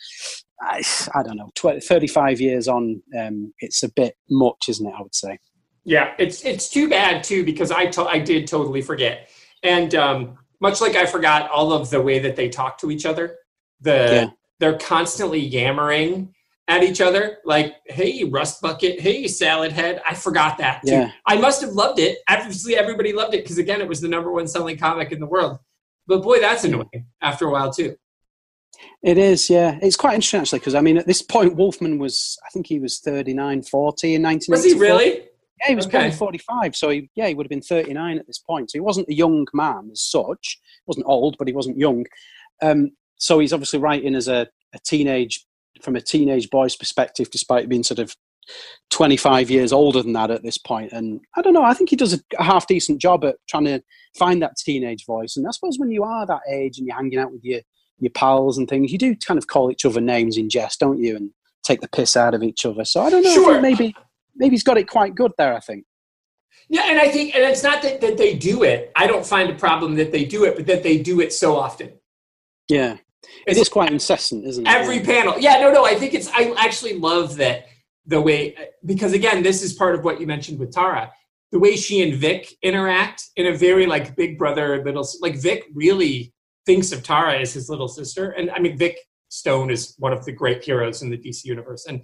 I, I don't know. Tw- Thirty-five years on, um, it's a bit much, isn't it? I would say. yeah. It's it's too bad too because I to, I did totally forget, and um, much like I forgot all of the way that they talk to each other. The Yeah. they're constantly yammering at each other, like "Hey, Rust Bucket," "Hey, Salad Head." I forgot that too. Yeah. I must have loved it. Obviously, everybody loved it because again, it was the number one selling comic in the world. But boy, that's annoying after a while too. It is, yeah. It's quite interesting actually because I mean, at this point, Wolfman was, I think he was 39, 40 in nineteen. Was he really? Yeah, he was Okay. 45, so he, yeah, he would have been 39 at this point. So he wasn't a young man as such. He wasn't old, but he wasn't young. Um, so he's obviously writing as a, a teenage, from a teenage boy's perspective, despite being sort of 25 years older than that at this point. And I don't know, I think he does a, half decent job at trying to find that teenage voice. And I suppose when you are that age and you're hanging out with your, your pals and things, you do kind of call each other names in jest, don't you? And take the piss out of each other. So I don't know. I think maybe maybe he's got it quite good there. I think. Yeah, and I think, and it's not that, that they do it. I don't find a problem that they do it, but that they do it so often. Yeah, it It's quite incessant, isn't it? every panel. Yeah, no, no. I think it's. I actually love that the way because again, this is part of what you mentioned with Tara. The way she and Vic interact in a very like big brother little like Vic really thinks of Tara as his little sister, and I mean Vic Stone is one of the great heroes in the DC universe, and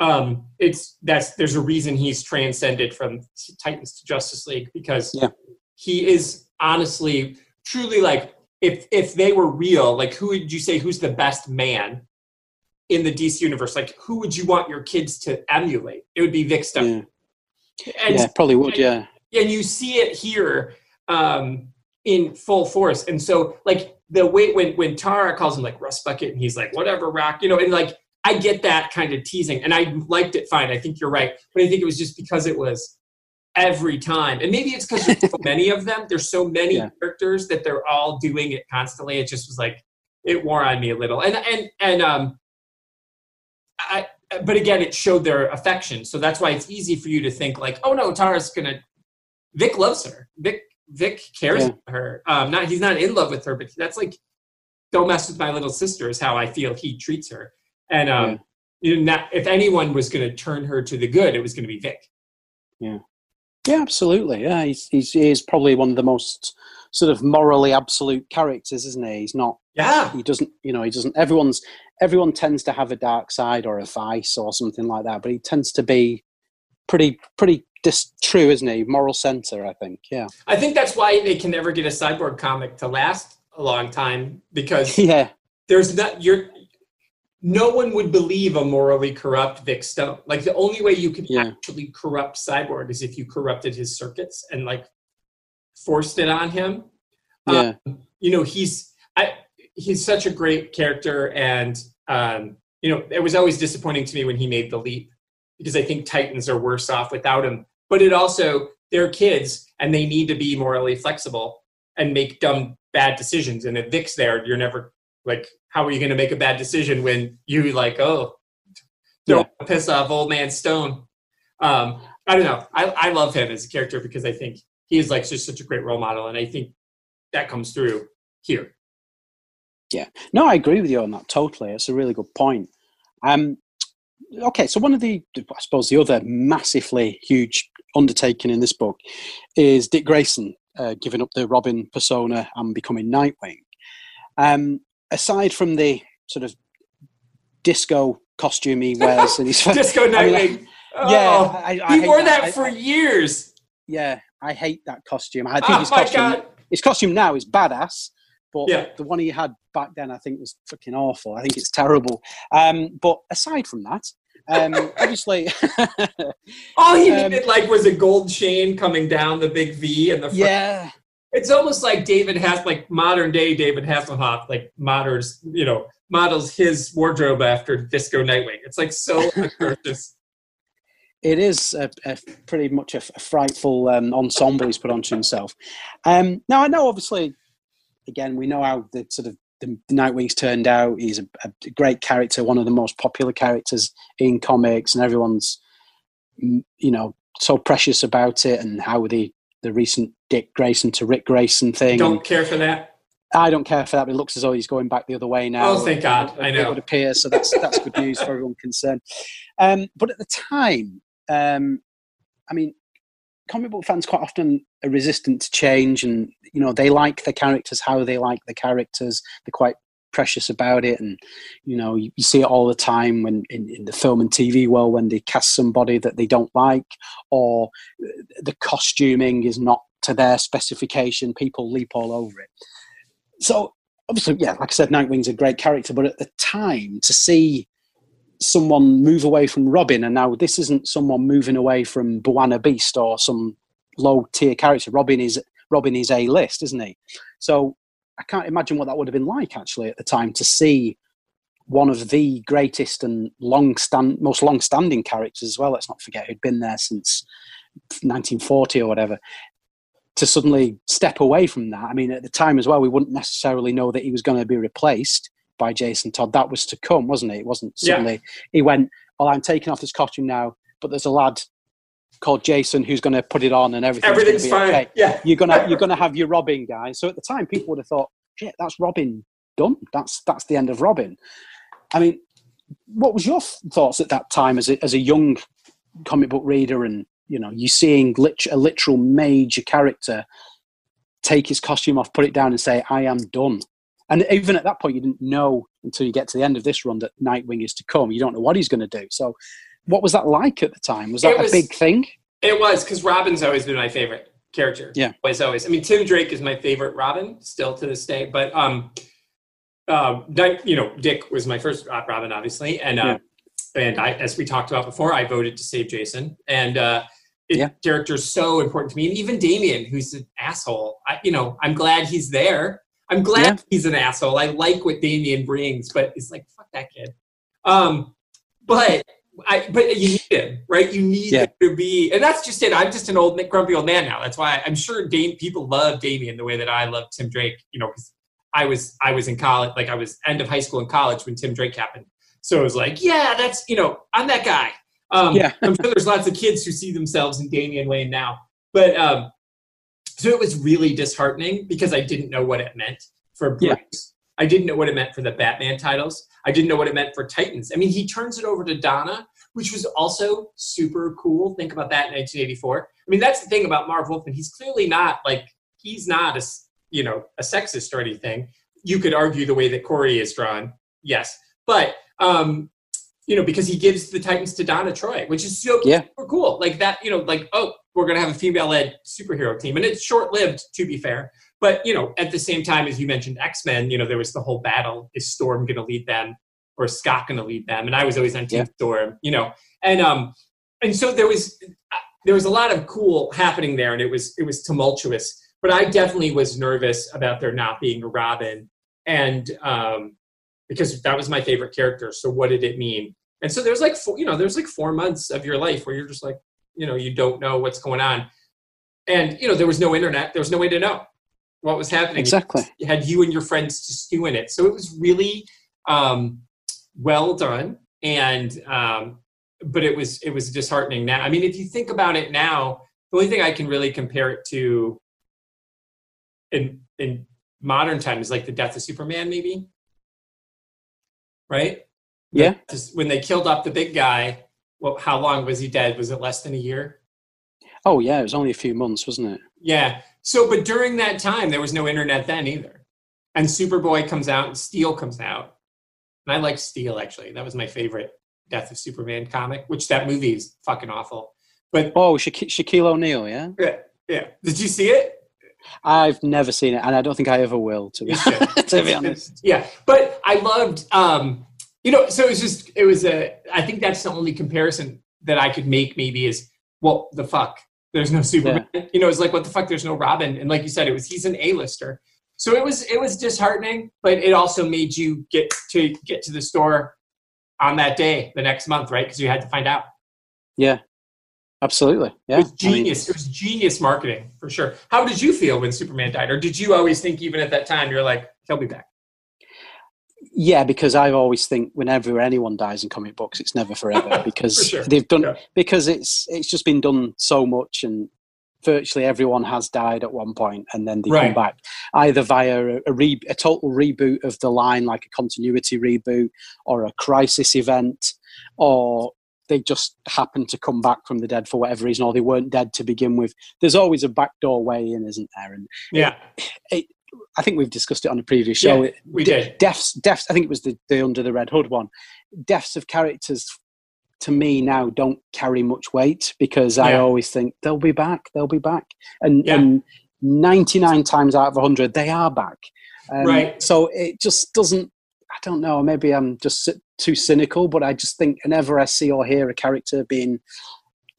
um, it's that's there's a reason he's transcended from Titans to Justice League because Yeah. he is honestly truly like if if they were real, like who would you say who's the best man in the DC universe? Like who would you want your kids to emulate? It would be Vic Stone. Yeah, And yeah, probably would. Yeah, and you see it here um, in full force. And so, like the way when when Tara calls him like Rust Bucket, and he's like whatever rock, you know, and like I get that kind of teasing, and I liked it fine. I think you're right, but I think it was just because it was every time, and maybe it's because there's so many of them. There's so many Yeah. characters that they're all doing it constantly. It just was like it wore on me a little, and and and um, I. But again, it showed their affection, so that's why it's easy for you to think like, "Oh no, Tara's gonna Vic loves her. Vic Vic cares Yeah. about her. Um, not he's not in love with her, but that's like don't mess with my little sister is how I feel he treats her. And um, you know, not, if anyone was going to turn her to the good, it was going to be Vic. yeah, Yeah, absolutely. Yeah, he's, he's he is probably one of the most sort of morally absolute characters, isn't he? He's not. Yeah, He doesn't. You know, he doesn't. Everyone's everyone tends to have a dark side or a vice or something like that, but he tends to be pretty pretty dis- true, isn't he? Moral center, I think. Yeah. I think that's why they can never get a cyborg comic to last a long time because Yeah. there's not you're no one would believe a morally corrupt Vic Stone. Like the only way you could Yeah. actually corrupt Cyborg is if you corrupted his circuits and like forced it on him. Yeah. Um, you know he's i he's such a great character, and um, you know, it was always disappointing to me when he made the leap because I think Titans are worse off without him. But it also they're kids and they need to be morally flexible and make dumb bad decisions. And if Vic's there, you're never like, how are you going to make a bad decision when you like, oh, don't yeah. piss off old man Stone? Um, I don't know. I, I love him as a character because I think he is like just such a great role model, and I think that comes through here. Yeah, no, I agree with you on that totally. It's a really good point. Um, okay, so one of the, I suppose, the other massively huge undertaking in this book is Dick Grayson uh, giving up the Robin persona and becoming Nightwing. Um, aside from the sort of disco costume he wears and his disco Nightwing. I mean, oh, yeah, I, I he wore that, that for years. Yeah, I hate that costume. I think oh, his costume, his costume now is badass, but yeah. the one he had back then, I think, was fucking awful. I think it's terrible. Um, but aside from that, um, obviously, all he um, needed like was a gold chain coming down the big V and the front. yeah. It's almost like David has like modern day David Hasselhoff like models, you know, models his wardrobe after Disco Nightwing. It's like so atrocious. It is a, a pretty much a, a frightful um, ensemble he's put onto himself. Um, now I know, obviously, again, we know how the sort of the Nightwing's turned out. He's a, a, great character, one of the most popular characters in comics, and everyone's you know so precious about it. And how the the recent Dick Grayson to Rick Grayson thing. Don't care for that. I don't care for that. But it looks as though he's going back the other way now. Oh, thank God! I know. It would appear so. That's that's good news for everyone concerned. Um, but at the time, um, I mean, comic book fans quite often are resistant to change and you know they like the characters how they like the characters. They're quite precious about it. And you know you, you see it all the time when in, in, the film and tv world when they cast somebody that they don't like or the costuming is not to their specification. People leap all over it. So obviously yeah like i said nightwing's a great character but at the time to see someone move away from Robin, and now this isn't someone moving away from B'wana Beast or some low tier character. Robin is Robin is a list, isn't he? So I can't imagine what that would have been like actually at the time to see one of the greatest and long stand most long standing characters as well. Let's not forget who'd been there since 1940 or whatever. To suddenly step away from that, I mean, at the time as well, we wouldn't necessarily know that he was going to be replaced by Jason Todd. That was to come, wasn't it? It wasn't suddenly yeah. he went, "Well, I'm taking off this costume now, but there's a lad called Jason who's going to put it on and everything's everything's fine." Okay. Yeah, you're gonna you're gonna have your Robin guy. So at the time, people would have thought, "Shit, that's Robin done. That's that's the end of Robin." I mean, what was your thoughts at that time as a, as a young comic book reader, and you know, you seeing lit- a literal major character take his costume off, put it down, and say, "I am done." And even at that point, you didn't know until you get to the end of this run that Nightwing is to come. You don't know what he's going to do. So, what was that like at the time? Was that was, a big thing? It was because Robin's always been my favorite character. Yeah, always, always. I mean, Tim Drake is my favorite Robin still to this day. But um, uh, you know, Dick was my first Robin, obviously, and uh, yeah. and I, as we talked about before, I voted to save Jason, and uh, it, yeah. character so important to me, and even Damian, who's an asshole. I, you know, I'm glad he's there I'm glad yeah. he's an asshole. I like what Damian brings, but it's like fuck that kid. Um, but I but you need him, right? You need yeah. him to be, and that's just it. I'm just an old grumpy old man now. That's why I'm sure Dame, people love Damian the way that I love Tim Drake. You know, because I was I was in college, like I was end of high school and college when Tim Drake happened. So it was like, yeah, that's you know, I'm that guy. Um, yeah. I'm sure there's lots of kids who see themselves in Damian Wayne now, but um, so it was really disheartening because I didn't know what it meant for Bruce. Yeah. I didn't know what it meant for the Batman titles. I didn't know what it meant for Titans. I mean, he turns it over to Donna, which was also super cool. Think about that in 1984. I mean, that's the thing about Marv Wolfman. He's clearly not like he's not a you know a sexist or anything. You could argue the way that Kory is drawn, yes, but um, you know because he gives the Titans to Donna Troy, which is so yeah. super cool. Like that, you know, like oh, we're going to have a female-led superhero team, and it's short-lived, to be fair. But you know, at the same time, as you mentioned, X-Men, you know, there was the whole battle: is Storm going to lead them, or is Scott going to lead them? And I was always on Team yeah. Storm, you know, and um, and so there was there was a lot of cool happening there, and it was it was tumultuous. But I definitely was nervous about there not being a Robin and um, because that was my favorite character. So what did it mean? And so there's like four, you know, there's like four months of your life where you're just like, you know, you don't know what's going on, and you know, there was no internet, there was no way to know what was happening. Exactly. You had you and your friends to stew in it, so it was really um, well done, and um, but it was it was disheartening. Now, I mean, if you think about it now, the only thing I can really compare it to in in modern times is like the death of Superman, maybe. Right? Yeah. Just when they killed off the big guy, well, how long was he dead? Was it less than a year? Oh yeah, it was only a few months, wasn't it? Yeah. So, but during that time, there was no internet then either. And Superboy comes out and Steel comes out. And I like Steel actually. That was my favorite Death of Superman comic, which that movie is fucking awful. But Oh, Shaq- Shaquille O'Neal, yeah. yeah, yeah. Did you see it? I've never seen it, and I don't think I ever will. To be, to be honest. Yeah, but I loved, um, you know, so it was just, it was a, I think that's the only comparison that I could make maybe is, well, the fuck, there's no Superman. You know, it's like, what the fuck, there's no Robin. And like you said, it was, he's an A-lister. So it was, it was disheartening, but it also made you get to get to the store on that day, the next month, right? Because you had to find out. Yeah, absolutely. Yeah, It was I mean, genius. it was genius marketing for sure. How did you feel when Superman died? Or did you always think, even at that time, you're like, he'll be back? Yeah, because I always think whenever anyone dies in comic books, it's never forever because For sure. they've done Yeah. because it's it's just been done so much and virtually everyone has died at one point and then they Right. come back either via a, a, re- a total reboot of the line like a continuity reboot or a crisis event or they just happen to come back from the dead for whatever reason or they weren't dead to begin with there's always a backdoor way in isn't there and Yeah, i think we've discussed it on a previous show Yeah, we did. deaths deaths i think it was the, the under the red hood one deaths of characters to me now don't carry much weight because i always think they'll be back they'll be back and, Yeah. and 99 times out of 100 they are back Um, Right. so it just doesn't i don't know maybe i'm just too cynical but i just think whenever i see or hear a character being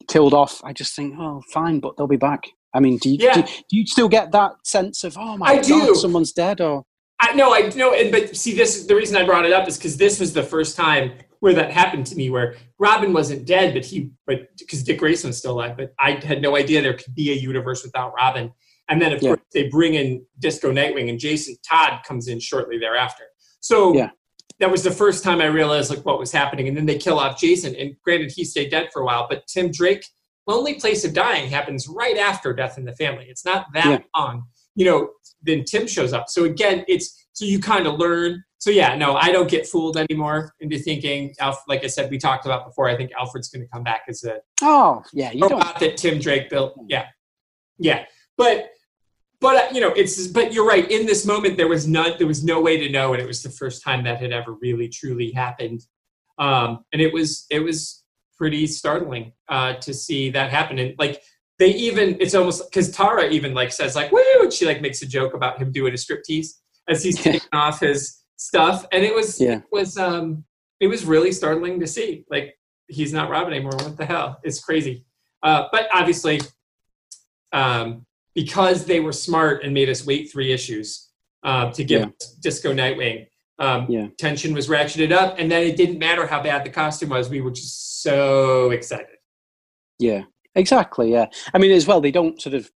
killed off i just think oh fine but they'll be back i mean do you, Yeah. do, do you still get that sense of oh my I god do. someone's dead or I no, I know, and but see, this the reason I brought it up is because this was the first time where that happened to me, where Robin wasn't dead, but he, but because Dick Grayson was still alive, but I had no idea there could be a universe without Robin. And then of Yeah. course they bring in Disco Nightwing, and Jason Todd comes in shortly thereafter. So Yeah. that was the first time I realized like what was happening. And then they kill off Jason, and granted he stayed dead for a while, but Tim Drake, Lonely Place of Dying happens right after Death in the Family. It's not that Yeah. long, you know. Then Tim shows up. So again, it's so you kind of learn. So yeah, no, I don't get fooled anymore into thinking. Alf, like I said, we talked about before. I think Alfred's going to come back as a oh yeah you don't robot that Tim Drake built. Yeah, yeah, but but uh, you know, it's but you're right. In this moment, there was none. There was no way to know, and it was the first time that had ever really truly happened. Um, and it was it was pretty startling uh, to see that happen. And like they even, it's almost because Tara even like says like woo, and she like makes a joke about him doing a striptease as he's taking off his stuff, and it was Yeah. it was um it was really startling to see like he's not Robin anymore. What the hell? It's crazy. Uh, but obviously, um, because they were smart and made us wait three issues uh, to give Yeah. Disco Nightwing, um, Yeah. tension was ratcheted up, and then it didn't matter how bad the costume was. We were just so excited. Yeah, exactly. Yeah, I mean, as well, they don't sort of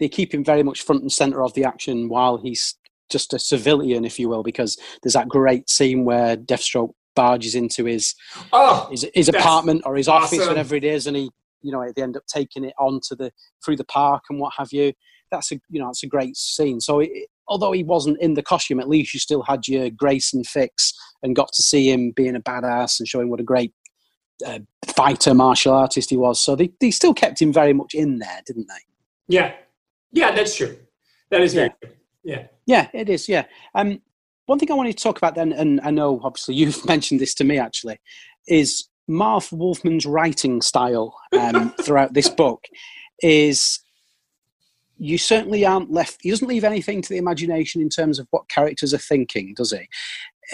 they keep him very much front and center of the action while he's just a civilian, if you will, because there's that great scene where Deathstroke barges into his Oh, his, his apartment or his office, awesome. whatever it is, and he, you know, they end up taking it onto the through the park and what have you. That's a you know, that's a great scene. So. It, Although he wasn't in the costume, at least you still had your Grayson fix and got to see him being a badass and showing what a great uh, fighter martial artist he was. So they, they still kept him very much in there, didn't they? yeah, yeah, that's true. That is very true. Yeah, Yeah, it is. Yeah. Um, one thing I wanted to talk about then, and I know obviously you've mentioned this to me actually, is Marv Wolfman's writing style um, throughout this book is you certainly aren't left. He doesn't leave anything to the imagination in terms of what characters are thinking, does he?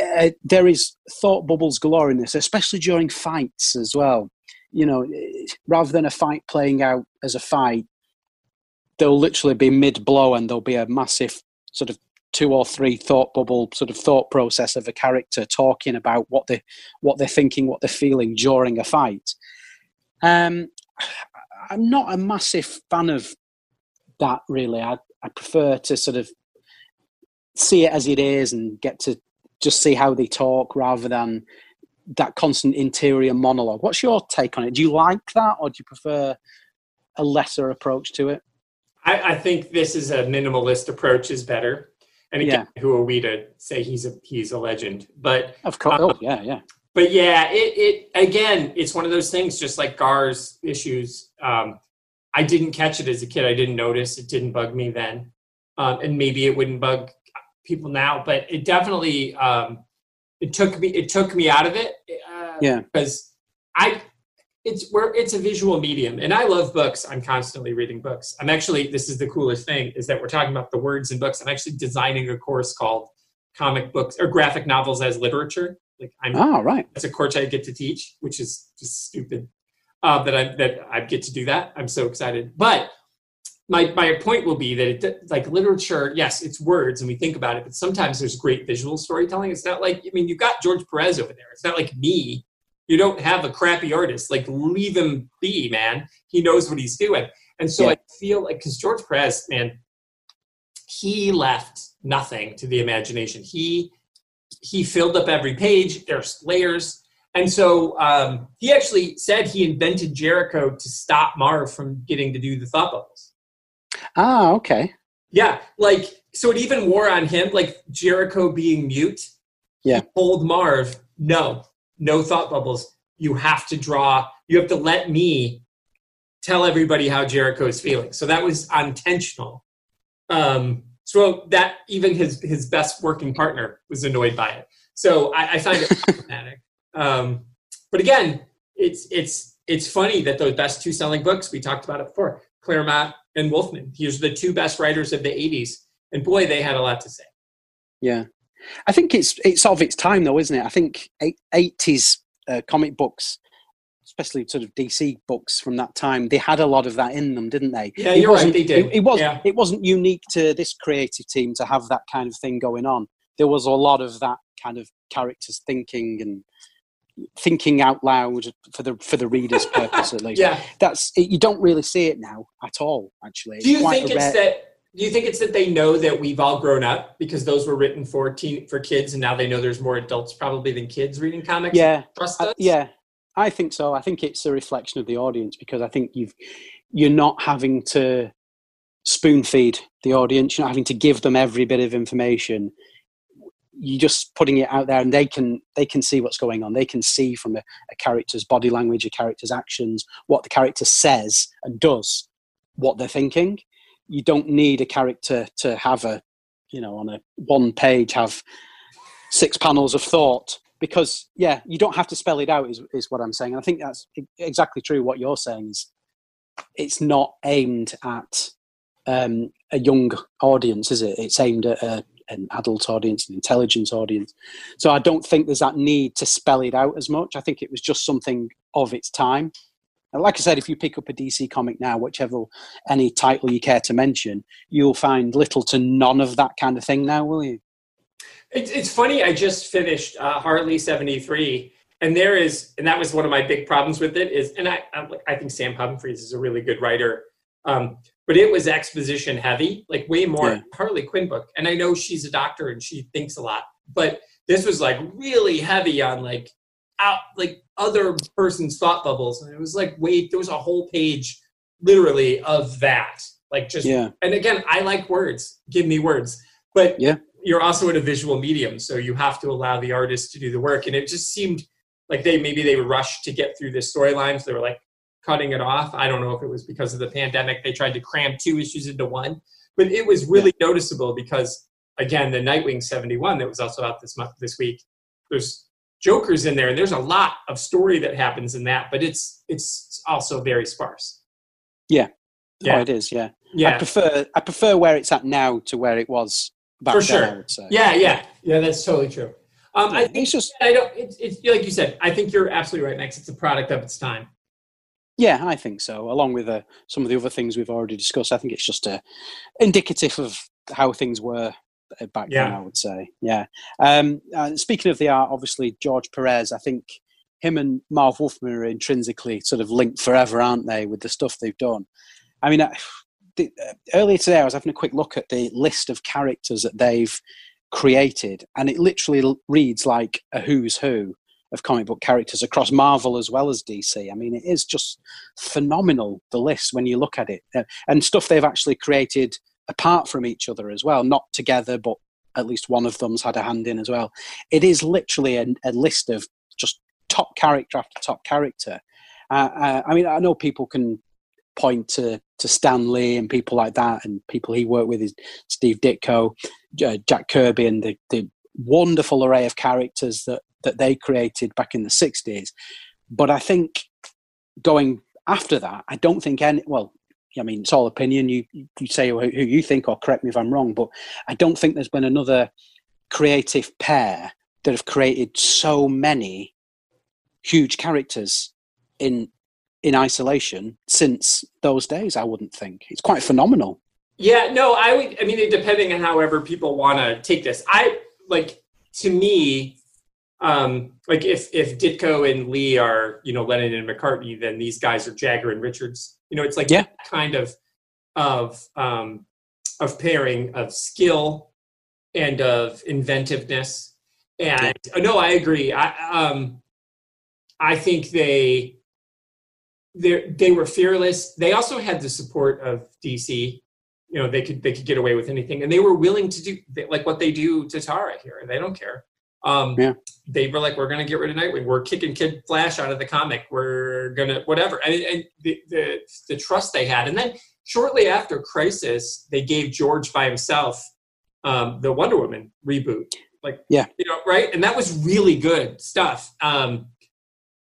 Uh, there is thought bubbles galore in this, especially during fights as well. You know, eh, rather than a fight playing out as a fight, they'll literally be mid blow and there'll be a massive sort of two or three thought bubble sort of thought process of a character talking about what they what they're thinking, what they're feeling during a fight. Um, I'm not a massive fan of that really. I I prefer to sort of see it as it is and get to just see how they talk rather than that constant interior monologue. What's your take on it? Do you like that, or do you prefer a lesser approach to it? I, I think this is a minimalist approach is better. And again, yeah. who are we to say he's a he's a legend? But of course, um, oh, yeah, yeah. But yeah, it it again, it's one of those things. Just like Gar's issues, um, I didn't catch it as a kid. I didn't notice. It didn't bug me then, um, and maybe it wouldn't bug people now. But it definitely um, it took me it took me out of it. Uh, yeah, because I it's where it's a visual medium and i love books i'm constantly reading books i'm actually this is the coolest thing is that we're talking about the words in books i'm actually designing a course called comic books or graphic novels as literature like i'm oh right that's a course i get to teach which is just stupid uh, that i that i get to do that i'm so excited but my my point will be that it like literature yes it's words and we think about it but sometimes there's great visual storytelling it's not like i mean you've got george perez over there it's not like me you don't have a crappy artist. Like leave him be, man. He knows what he's doing. And so yeah. I feel like because George Perez, man, he left nothing to the imagination. He he filled up every page. There's layers. And so um, he actually said he invented Jericho to stop Marv from getting to do the thought bubbles. Ah, okay. Yeah, like so it even wore on him, like Jericho being mute. Yeah. He told Marv, no, no thought bubbles. You have to draw, you have to let me tell everybody how Jericho is feeling. So that was intentional. Um, so that even his his best working partner was annoyed by it. So I, I find it problematic. Um, but again, it's it's it's funny that those best two selling books we talked about it before, Claremont and Wolfman. These are the two best writers of the '80s, and boy, they had a lot to say. Yeah, I think it's it's of its time though, isn't it? I think eighties uh, comic books, especially sort of DC books from that time, they had a lot of that in them, didn't they? Yeah, it you're right. They did. It, it was. Yeah. It wasn't unique to this creative team to have that kind of thing going on. There was a lot of that kind of characters thinking and thinking out loud for the for the reader's purpose at least. Yeah, that's you don't really see it now at all. Actually, do you think it's rare... that do you think it's that they know that we've all grown up because those were written for teen for kids and now they know there's more adults probably than kids reading comics? Yeah. Trust uh, yeah. I think so. I think it's a reflection of the audience because i think you've you're not having to spoon feed the audience. You're not having to give them every bit of information you're just putting it out there and they can they can see what's going on. They can see from a, a character's body language a character's actions what the character says and does what they're thinking. You don't need a character to have a you know on a one page have six panels of thought because yeah you don't have to spell it out is, is what i'm saying. And i think that's exactly true what you're saying is it's not aimed at um, a young audience is it? It's aimed at a, an adult audience an intelligence audience so i don't think there's that need to spell it out as much i think it was just something of its time And like I said, if you pick up a DC comic now, whichever any title you care to mention, you'll find little to none of that kind of thing now, will you? It's, it's funny. I just finished uh, Harley seventy three, and there is, and that was one of my big problems with it. Is, and I, I think Sam Humphries is a really good writer, um, but it was exposition heavy, like way more yeah. Harley Quinn book. And I know she's a doctor and she thinks a lot, but this was like really heavy on like out like other person's thought bubbles. And it was like wait there was a whole page literally of that like just yeah. and again i like words. Give me words. But yeah. you're also in a visual medium so you have to allow the artist to do the work. And it just seemed like they maybe they rushed to get through this storyline. So they were like cutting it off i don't know if it was because of the pandemic they tried to cram two issues into one but it was really yeah. noticeable because again the nightwing 71 that was also out this month this week there's Joker's in there, and there's a lot of story that happens in that, but it's it's also very sparse. Yeah, yeah, oh, it is. Yeah, yeah. I prefer I prefer where it's at now to where it was back for sure. Then, yeah, yeah, yeah. That's totally true. Um, I think it's just I don't. It's, it's like you said. I think you're absolutely right, Max. It's a product of its time. Yeah, I think so. Along with uh, some of the other things we've already discussed, I think it's just uh, indicative of how things were uh, back Yeah. then. I would say, yeah. Um, uh, speaking of the art, obviously George Perez. I think him and Marv Wolfman are intrinsically sort of linked forever, aren't they, with the stuff they've done? I mean, I, the, uh, earlier today I was having a quick look at the list of characters that they've created, and it literally l- reads like a who's who of comic book characters across Marvel as well as DC. I mean, it is just phenomenal the list when you look at it, uh, and stuff they've actually created apart from each other as well, not together, but at least one of them's had a hand in as well. It is literally a, a list of just top character after top character. Uh, uh, I mean, I know people can point to to Stan Lee and people like that, and people he worked with is Steve Ditko, uh, Jack Kirby, and the, the wonderful array of characters that that they created back in the '60s. But I think going after that, I don't think any. Well, I mean, it's all opinion. You you say who you think, or correct me if I'm wrong. But I don't think there's been another creative pair that have created so many huge characters in in isolation since those days. I wouldn't think it's quite phenomenal. Yeah, no, I would. I mean, depending on however people want to take this, I like to me, um, like if if Ditko and Lee are you know Lennon and McCartney, then these guys are Jagger and Richards. You know, it's like Yeah. that kind of of um, of pairing of skill and of inventiveness. And uh, no, I agree. I um, I think they they they were fearless. They also had the support of DC you know they could they could get away with anything and they were willing to do like what they do to tara here and they don't care um Yeah. they were like we're gonna get rid of nightwing. We're kicking kid flash out of the comic. We're gonna whatever. And, and the, the the trust they had. And then shortly after crisis they gave george by himself um the wonder woman reboot. Like Yeah. you know right? And that was really good stuff. Um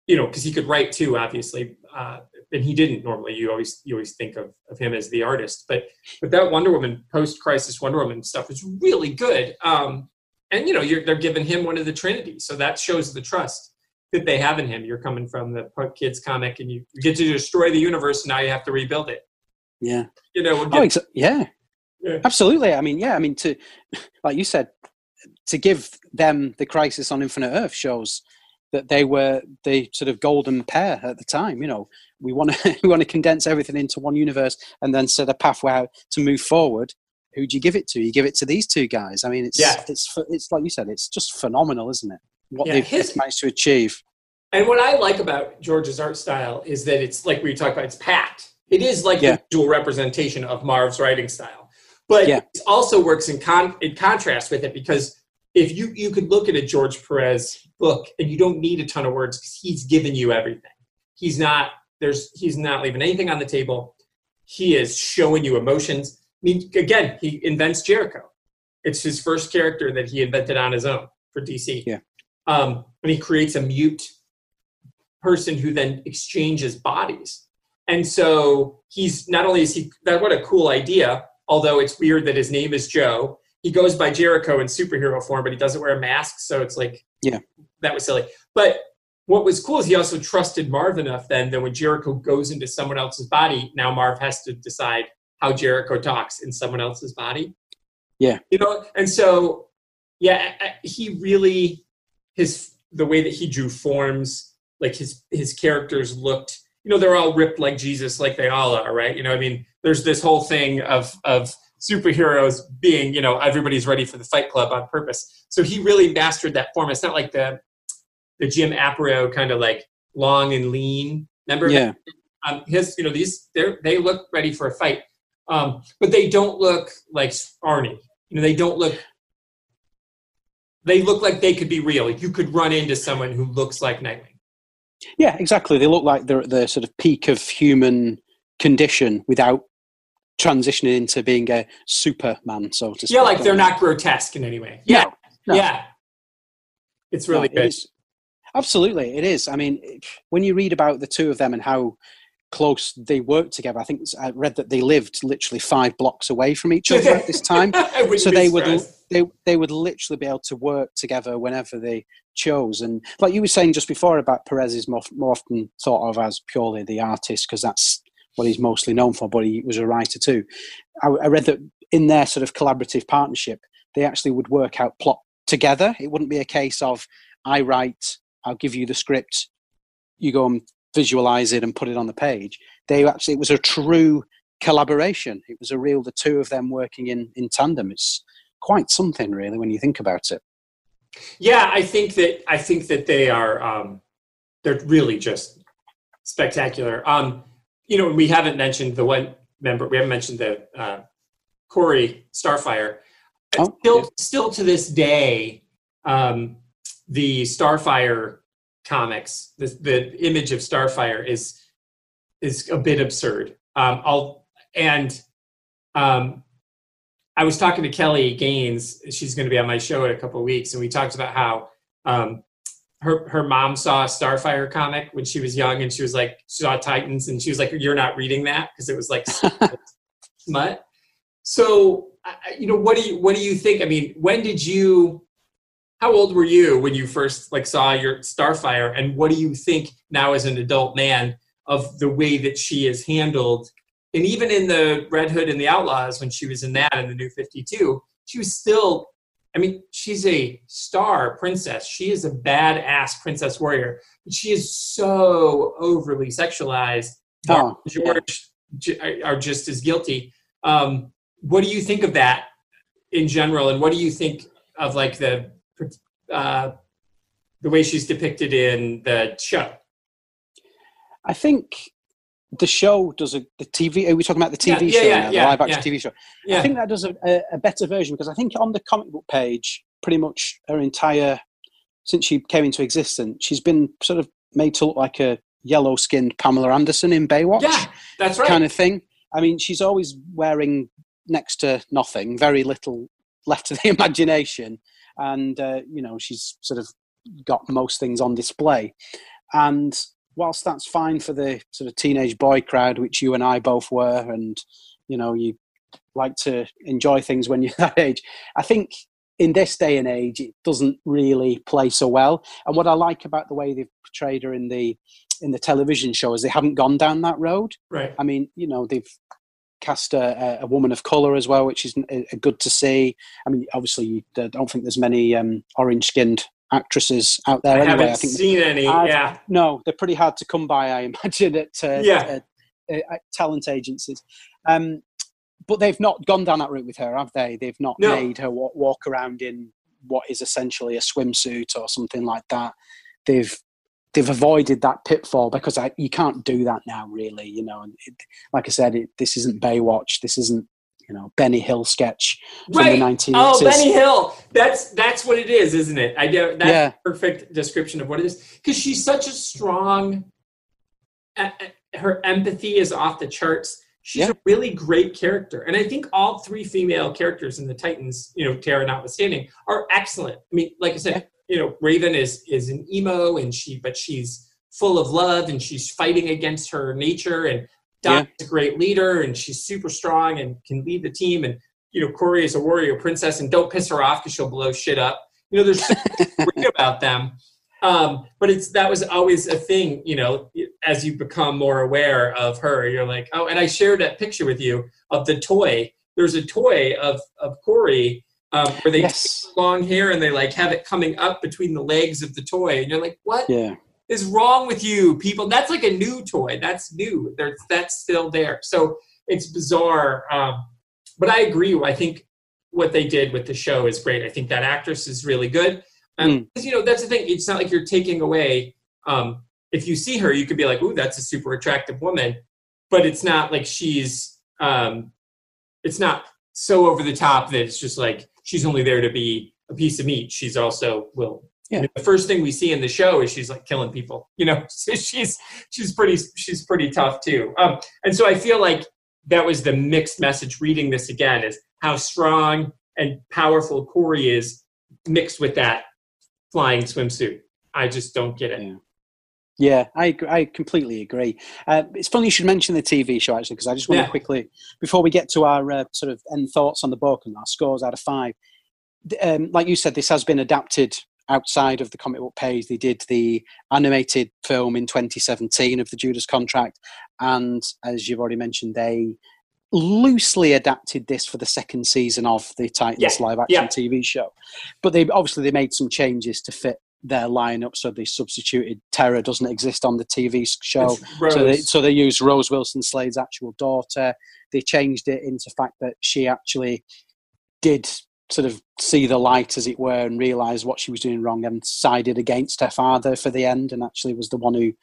you know because he could write too obviously. Uh and he didn't normally. You always you always think of, of him as the artist. But but that Wonder Woman post crisis Wonder Woman stuff was really good. Um, and you know, you're, they're giving him one of the Trinity, so that shows the trust that they have in him. You're coming from the Kids comic, and you get to destroy the universe. And Now you have to rebuild it. Yeah. You know, we'll Oh, get, exa- yeah. Yeah. Absolutely. I mean, yeah. I mean, to like you said, to give them the Crisis on Infinite Earth shows that they were the sort of golden pair at the time. You know, we want to we want to condense everything into one universe and then set a pathway out to move forward. Who do you give it to? You give it to these two guys. I mean, it's Yeah. it's it's like you said, it's just phenomenal, isn't it? What Yeah, they've his- managed to achieve. and what I like about George's art style is that it's like we talked about. It's packed. It is like Yeah. the visual representation of Marv's writing style, but Yeah. it also works in con in contrast with it because if you you could look at a George Perez book and you don't need a ton of words because he's given you everything. He's not there's he's not leaving anything on the table. He is showing you emotions. I mean, again, he invents Jericho. It's his first character that he invented on his own for DC. Yeah. Um, and he creates a mute person who then exchanges bodies. And so he's not only is he that what a cool idea, although it's weird that his name is Joe. He goes by Jericho in superhero form, but he doesn't wear a mask, so it's like Yeah. that was silly. But what was cool is he also trusted Marv enough then that when Jericho goes into someone else's body, now Marv has to decide how Jericho talks in someone else's body. Yeah. You know, and so yeah, he really his the way that he drew forms, like his his characters looked, you know, they're all ripped like Jesus, like they all are, right? You know, I mean, there's this whole thing of of superheroes being, you know, everybody's ready for the fight club on purpose. So he really mastered that form. It's not like the the Jim Aparo kind of like long and lean. Remember? Yeah. Um, his, you know, these they they look ready for a fight, um, but they don't look like Arnie. You know, they don't look. They look like they could be real. You could run into someone who looks like Nightwing. Yeah, exactly. They look like they're at the sort of peak of human condition without transitioning into being a Superman, so to speak. Yeah, like they're not grotesque in any way. Yeah, no. yeah. It's really No, good. is. Absolutely, it is. I mean, when you read about the two of them and how close they worked together, I think I read that they lived literally five blocks away from each other at this time. So they would they they would literally be able to work together whenever they chose. And like you were saying just before about Perez is more, more often thought of as purely the artist because that's what he's mostly known for, but he was a writer too. I, I read that in their sort of collaborative partnership, they actually would work out plot together. It wouldn't be a case of I write, I'll give you the script, you go and visualize it and put it on the page. They actually it was a true collaboration. It was a real the two of them working in in tandem. It's quite something really when you think about it. Yeah, I think that I think that they are um, they're really just spectacular. Um, you know, we haven't mentioned the one member. We haven't mentioned the uh, Kory Starfire. Oh, still, yeah. still to this day, um, the Starfire comics, the, the image of Starfire is is a bit absurd. Um, I'll and um, I was talking to Kelly Gaines. She's going to be on my show in a couple of weeks, and we talked about how um, her her mom saw a Starfire comic when she was young, and she was like, she saw Titans, and she was like, "You're not reading that because it was like smut." So, you know, what do you what do you think? I mean, when did you? How old were you when you first like saw your Starfire, and what do you think now as an adult man of the way that she is handled? And even in the Red Hood and the Outlaws, when she was in that in the New Fifty Two, she was still. I mean, she's a star princess. She is a badass princess warrior, but she is so overly sexualized. Oh, George j- are just as guilty. Um, what do you think of that in general, and what do you think of like the uh, the way she's depicted in the show? I think the show does a the TV. Are we talking about the TV Yeah, yeah, show yeah, now, yeah, the live action. TV show? I think that does a, a, a better version because I think on the comic book page, pretty much her entire since she came into existence, she's been sort of made to look like a yellow-skinned Pamela Anderson in Baywatch yeah, that's right. kind of thing. I mean, she's always wearing next to nothing, very little left to the imagination, and uh, you know she's sort of got most things on display. And whilst that's fine for the sort of teenage boy crowd, which you and I both were, and you know you like to enjoy things when you're that age, I think in this day and age it doesn't really play so well. And what I like about the way they've portrayed her in the in the television show is they haven't gone down that road. right. I mean, you know, they've cast a, a woman of color as well, which is uh, good to see. I mean, obviously, I don't think there's many um, orange-skinned actresses out there I anyway. haven't I think seen any. I've- yeah, no, they're pretty hard to come by. I imagine at uh, Yeah. uh, uh, talent agencies. Um, but they've not gone down that route with her, have they? They've not No. made her walk, walk around in what is essentially a swimsuit or something like that. They've they've avoided that pitfall because I, you can't do that now, really. You know, and it, like I said, it, this isn't Baywatch. This isn't you know Benny Hill sketch from right. the 1980s. Oh, Benny Hill. That's that's what it is, isn't it? I do. That's Yeah. perfect description of what it is because she's such a strong. uh, Her empathy is off the charts. She's Yeah. a really great character, and I think all three female characters in the Titans, you know, Tara notwithstanding, are excellent. I mean, like I said, you know, Raven is is an emo, and she, but she's full of love, and she's fighting against her nature, and Doc is a great leader, and she's super strong and can lead the team, and you know, Kory is a warrior princess, and don't piss her off because she'll blow shit up. You know, there's something great about them. Um, but it's that was always a thing, you know, as you become more aware of her, you're like, oh, and I shared that picture with you of the toy. There's a toy of of Kory um, where they Yes. take long hair and they like have it coming up between the legs of the toy, and you're like, what is Yeah, wrong with you people? That's like a new toy. That's new. There's that's still there. So it's bizarre. Um, but I agree. I think what they did with the show is great. I think that actress is really good. Um, Mm. you know, that's the thing. It's not like you're taking away. Um, if you see her, you could be like, "Ooh, that's a super attractive woman," but it's not like she's. Um, it's not so over the top that it's just like she's only there to be a piece of meat. She's also will. Yeah. you know, the first thing we see in the show is she's like killing people. You know, so she's she's pretty she's pretty tough too. Um, and so I feel like that was the mixed message. Reading this again is how strong and powerful Kory is, mixed with that flying swimsuit. I just don't get it. Yeah. Yeah, I agree, I completely agree. Uh, it's funny you should mention the TV show actually, because I just want Yeah. to quickly, before we get to our uh, sort of end thoughts on the book and our scores out of five, um, like you said, this has been adapted outside of the comic book page. They did the animated film in 2017 of the Judas Contract, and as you've already mentioned, they loosely adapted this for the second season of the Titans Yeah, live action yeah. TV show, but they obviously they made some changes to fit their lineup. So they substituted Terra doesn't exist on the TV show. So they, so they used Rose Wilson Slade's actual daughter. They changed it into the fact that she actually did sort of see the light, as it were, and realised what she was doing wrong and sided against her father for the end and actually was the one who,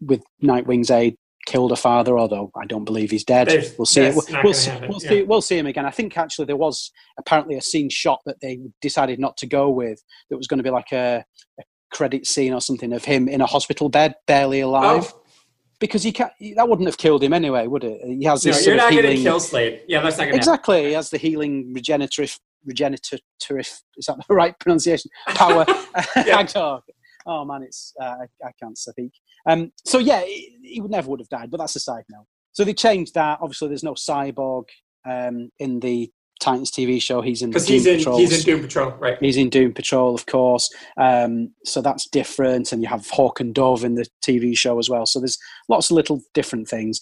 with Nightwing's aid, killed a father, although I don't believe he's dead. There's- we'll see it. We'll, we'll see, we'll, yeah. see, we'll see him again. I think actually there was apparently a scene shot that they decided not to go with that was going to be like a, a credit scene or something of him in a hospital bed, barely alive Oh, because he can't, that wouldn't have killed him anyway, would it? He has no, this you're not going to kill Slade. Yeah, that's not going to exactly, he has the healing regenerative, regenerative. Is that the right pronunciation? Power. Yeah. Oh man, it's uh, I, I can't speak. Um, so yeah, he, he would never would have died, but that's a side note. So they changed that. Obviously, there's no cyborg um, in the Titans TV show. He's in Because he's in, Patrols. he's in Doom Patrol, right? He's in Doom Patrol, of course. Um, so that's different. And you have Hawk and Dove in the TV show as well. So there's lots of little different things.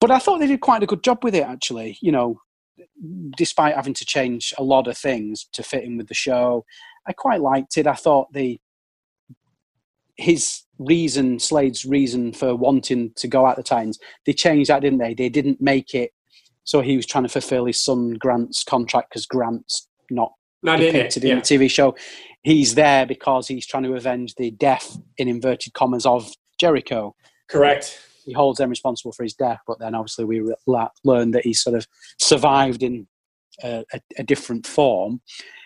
But I thought they did quite a good job with it, actually. You know, despite having to change a lot of things to fit in with the show, I quite liked it. I thought the his reason, Slade's reason for wanting to go at the Titans, they changed that, didn't they? They didn't make it so he was trying to fulfill his son Grant's contract because Grant's not in depicted in Yeah. the TV show. He's there because he's trying to avenge the death, in inverted commas, of Jericho. Correct. He holds them responsible for his death, but then obviously we la- that he sort of survived in a, a, different form.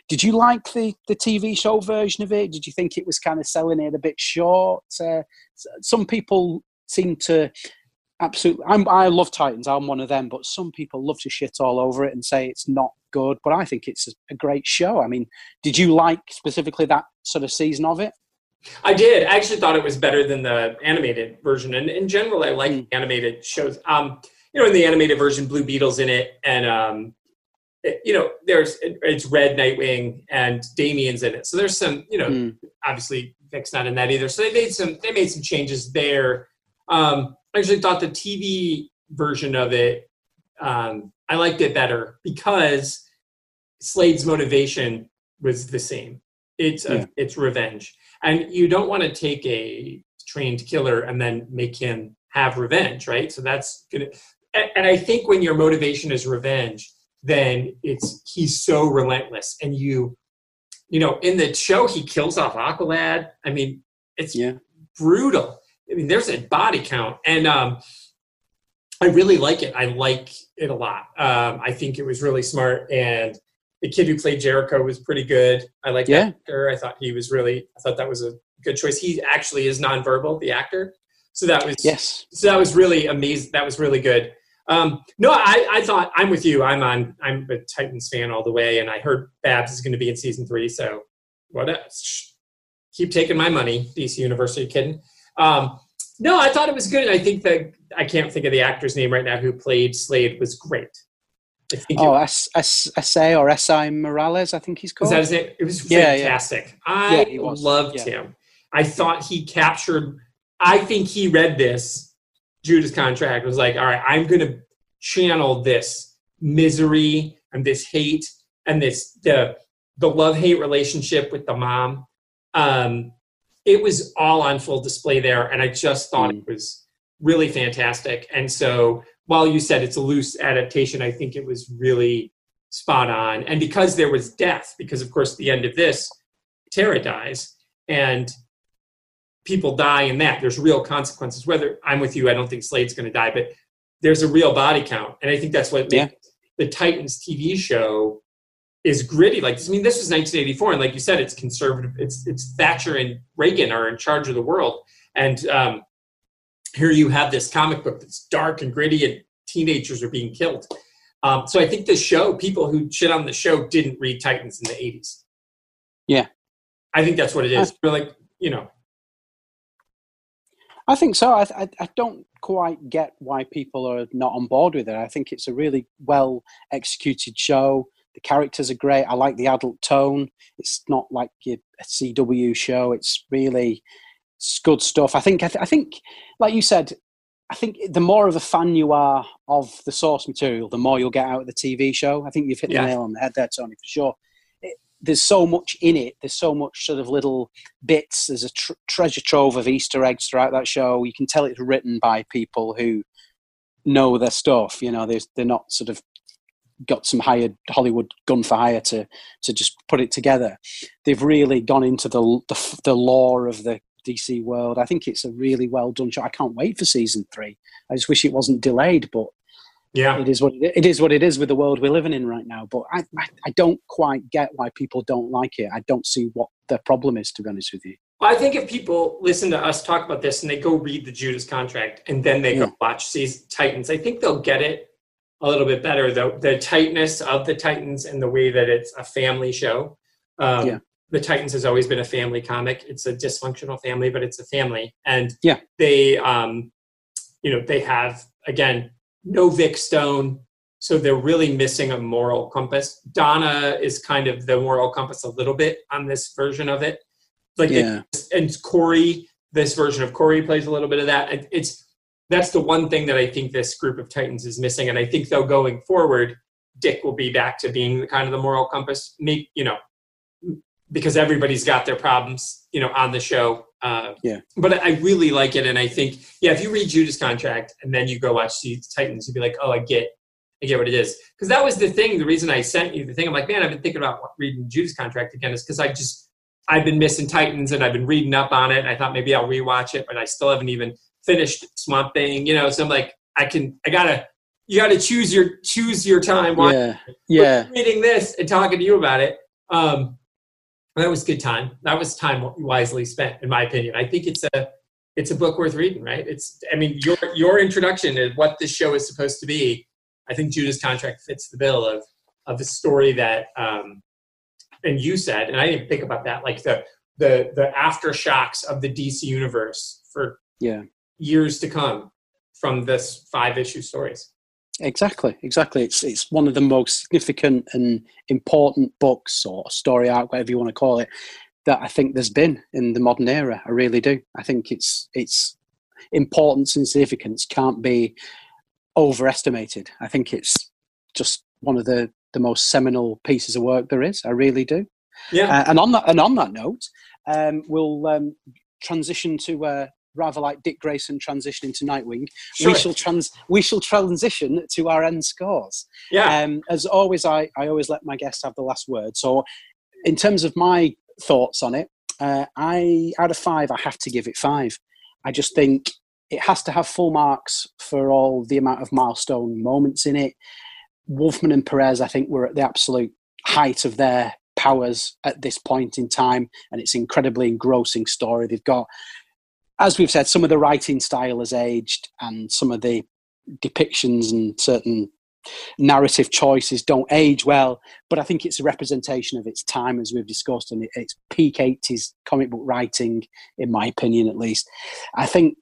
Did you like the, the TV show version of it? Did you think it was kind of selling it a bit short? Uh, some people seem to absolutely. I'm, I love Titans. I'm one of them, but some people love to shit all over it and say it's not good. But I think it's a, great show. I mean, did you like specifically that sort of season of it? I did. I actually thought it was better than the animated version. And in general, I like Mm. animated shows. Um, you know, in the animated version, Blue Beetle's in it, and um, you know, there's it's Red Nightwing and Damian's in it. So there's some, you know, Mm. obviously Vic's not in that either. So they made some they made some changes there. Um, I actually thought the TV version of it, um, I liked it better because Slade's motivation was the same. It's a, it's revenge, and you don't want to take a trained killer and then make him have revenge, right? So that's gonna. And I think when your motivation is revenge, then it's he's so relentless, and you, you know, in the show he kills off Aqualad. I mean, it's Yeah. brutal. I mean, there's a body count, and um, I really like it. I like it a lot. Um, I think it was really smart, and the kid who played Jericho was pretty good. I like Yeah. that actor. I thought he was really. I thought that was a good choice. He actually is nonverbal, the actor, so that was Yes. so that was really amazing. That was really good. Um, no, I, I thought I'm with you. I'm on. I'm a Titans fan all the way, and I heard Babs is going to be in season three. So what? else? Keep taking my money, DC you kidding? Um, no, I thought it was good. I think that I can't think of the actor's name right now who played Slade was great. I think Oh, it, S- S- S.A. or S.I. Morales, I think he's was called. name? It was Yeah, yeah. fantastic. I Yeah, loved him. I thought he captured. I think he read this Judas contract was like, all right, I'm going to channel this misery and this hate and this the the love hate relationship with the mom. Um, it was all on full display there, and I just thought Mm. it was really fantastic. And so, while you said it's a loose adaptation, I think it was really spot on. And because there was death, because of course the end of this, Tara dies, and people die in that. There's real consequences. Whether I'm with you, I don't think Slade's going to die, but there's a real body count, and I think that's what Yeah. the Titans TV show is gritty. Like I mean, this was 1984, and like you said, it's conservative. It's it's Thatcher and Reagan are in charge of the world, and um, here you have this comic book that's dark and gritty, and teenagers are being killed. Um, so I think the show, people who shit on the show, didn't read Titans in the 80s. Yeah. I think that's what it is. We're like, you know, I think so. I, I, I don't quite get why people are not on board with it. I think it's a really well executed show. The characters are great. I like the adult tone. It's not like your, a CW show. It's really it's good stuff. I think. I, th- I think, like you said, I think the more of a fan you are of the source material, the more you'll get out of the TV show. I think you've hit Yeah. the nail on the head there, Tony, for sure. There's so much in it. There's so much sort of little bits. There's a tr- treasure trove of Easter eggs throughout that show. You can tell it's written by people who know their stuff. You know, they're, they're not sort of got some hired Hollywood gun for hire to to just put it together. They've really gone into the the, the lore of the DC world. I think it's a really well done show. I can't wait for season three. I just wish it wasn't delayed, but Yeah. it is what it, it is. What it is with the world we're living in right now. But I, I, I don't quite get why people don't like it. I don't see what the problem is. To be honest with you, Well, I think if people listen to us talk about this and they go read the Judas contract and then they Yeah. go watch these Titans, I think they'll get it a little bit better. The the tightness of the Titans and the way that it's a family show. Um, Yeah. The Titans has always been a family comic. It's a dysfunctional family, but it's a family, and Yeah. they, um, you know, they have again no Vic Stone, so they're really missing a moral compass. Donna is kind of the moral compass a little bit on this version of it. Like it- yeah, and Kory, this version of Kory plays a little bit of that. It- It's that's the one thing that I think this group of Titans is missing, and I think though going forward, Dick will be back to being the kind of the moral compass. Make you know, because everybody's got their problems, you know, on the show. Uh, Yeah. But I really like it, and I think yeah, if you read Judas Contract and then you go watch the Titans, you'd be like, oh, I get. I get what it is because that was the thing. The reason I sent you the thing, I'm like, man, I've been thinking about reading Judas Contract again, is because I just I've been missing Titans and I've been reading up on it. And I thought maybe I'll rewatch it, but I still haven't even finished Swamp Thing. You know, so I'm like, I can, I gotta, you gotta choose your choose your time. yeah, yeah. reading this and talking to you about it. Um, that was good time. That was time wisely spent, in my opinion. I think it's a it's a book worth reading, right? It's I mean your your introduction to what this show is supposed to be. I think Judas Contract fits the bill of of the story that um, and you said, and I didn't think about that, like the the the aftershocks of the DC universe for Yeah. years to come from this five issue stories. Exactly, exactly. It's it's one of the most significant and important books or story arc, whatever you want to call it, that I think there's been in the modern era. I really do. I think it's its importance and significance can't be overestimated. I think it's just one of the the most seminal pieces of work there is. I really do. Yeah. Uh, and on that and on that note, um, we'll um, transition to uh, rather like Dick Grayson transitioning to Nightwing. Sure. We shall trans we shall transition to our end scores. yeah. Um, as always, I, I always let my guests have the last word. So, in terms of my thoughts on it, uh, I out of five, I have to give it five. I just think it has to have full marks for all the amount of milestone moments in it. Wolfman and Perez, I think, were at the absolute height of their powers at this point in time, and it's incredibly engrossing story. They've got, as we've said, some of the writing style has aged, and some of the depictions and certain narrative choices don't age well, but I think it's a representation of its time, as we've discussed, and it's peak 80s comic book writing, in my opinion, at least. I think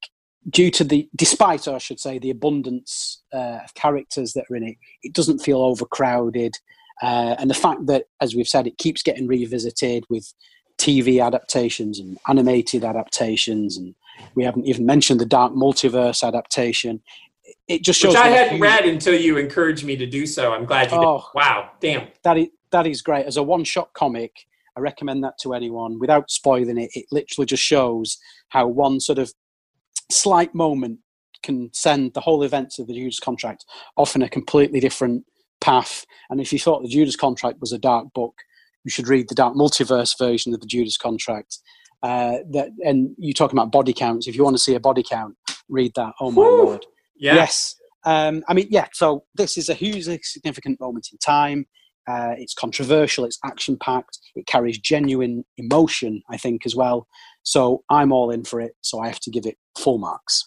due to the, despite, I should say, the abundance uh, of characters that are in it, it doesn't feel overcrowded. Uh, and the fact that, as we've said, it keeps getting revisited with TV adaptations and animated adaptations, and we haven't even mentioned the Dark Multiverse adaptation. It just shows Which I hadn't read until you encouraged me to do so. I'm glad you Oh. did. Wow, damn. that is, that is great. As a one shot comic, I recommend that to anyone without spoiling it. It literally just shows how one sort of slight moment can send the whole events of the Judas contract off in a completely different path. And if you thought the Judas contract was a dark book, you should read the Dark Multiverse version of the Judas contract. Uh, that and you talking about body counts. If you want to see a body count, read that. Oh my Whew. lord! Yeah. Yes. Um, I mean, yeah. So this is a hugely significant moment in time. Uh, it's controversial. It's action packed. It carries genuine emotion, I think, as well. So I'm all in for it. So I have to give it full marks.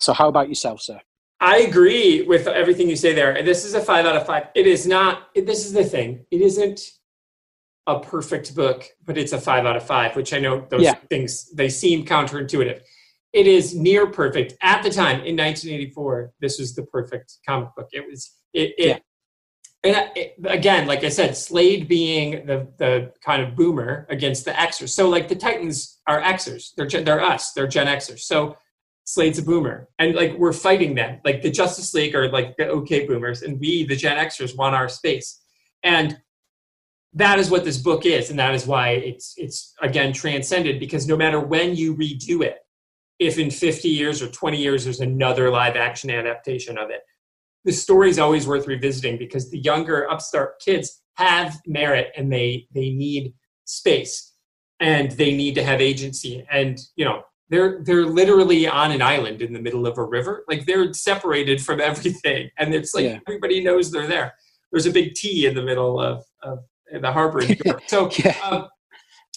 So how about yourself, sir? I agree with everything you say there. This is a five out of five. It is not, this is the thing. It isn't a perfect book, but it's a five out of five, which I know those Yeah. things, they seem counterintuitive. It is near perfect. At the time, in 1984, this was the perfect comic book. It was, it, it Yeah. and uh, it, again, like I said, Slade being the, the kind of boomer against the Xers. So like the Titans are Xers. They're, they're us. They're Gen Xers. So Slade's a boomer, and like we're fighting them. Like the Justice League are like the okay boomers, and we, the Gen Xers, want our space. And that is what this book is, and that is why it's it's again transcended because no matter when you redo it, if in 50 years or 20 years there's another live action adaptation of it, the story is always worth revisiting because the younger upstart kids have merit and they they need space and they need to have agency and you know they're they're literally on an island in the middle of a river like they're separated from everything and it's like yeah. everybody knows they're there there's a big t in the middle of, of the harbor in so yeah. um,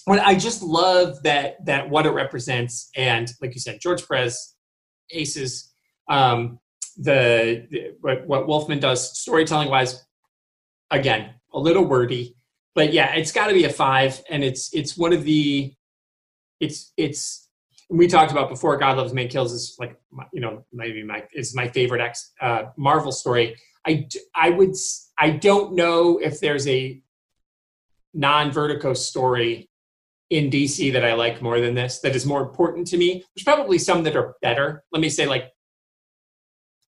when i just love that that what it represents. And like you said george perez aces um, the, the what, what wolfman does storytelling wise again a little wordy but yeah it's got to be a five. And it's it's one of the it's it's we talked about before god loves man kills is like you know maybe my is my favorite X, uh, marvel story. I i would i don't know if there's a non-vertigo story in dc that i like more than this that is more important to me there's probably some that are better let me say like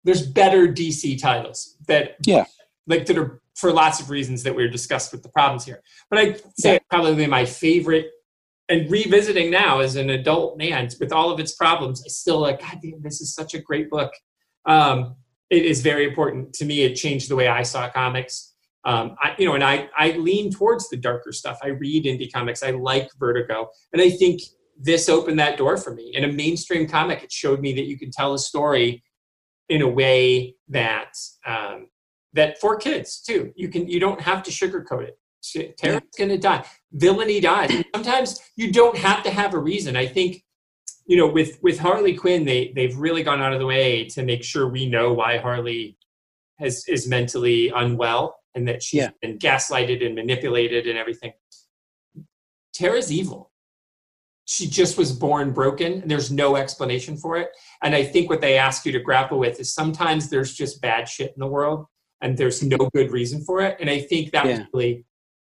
there's better dc titles that yeah like that are for lots of reasons that we are discussed with the problems here but i'd say yeah. probably my favorite and revisiting now as an adult man with all of its problems, I still like, God damn, this is such a great book. Um, it is very important to me. It changed the way I saw comics. Um, I, you know, and I, I lean towards the darker stuff. I read indie comics. I like Vertigo, and I think this opened that door for me. In a mainstream comic, it showed me that you can tell a story in a way that um, that for kids too. You can you don't have to sugarcoat it. Tara's going to die. Villainy dies. Sometimes you don't have to have a reason. I think, you know, with with Harley Quinn, they they've really gone out of the way to make sure we know why Harley has is mentally unwell and that she's yeah. been gaslighted and manipulated and everything. Tara's evil. She just was born broken, and there's no explanation for it. And I think what they ask you to grapple with is sometimes there's just bad shit in the world, and there's no good reason for it. And I think that yeah. was really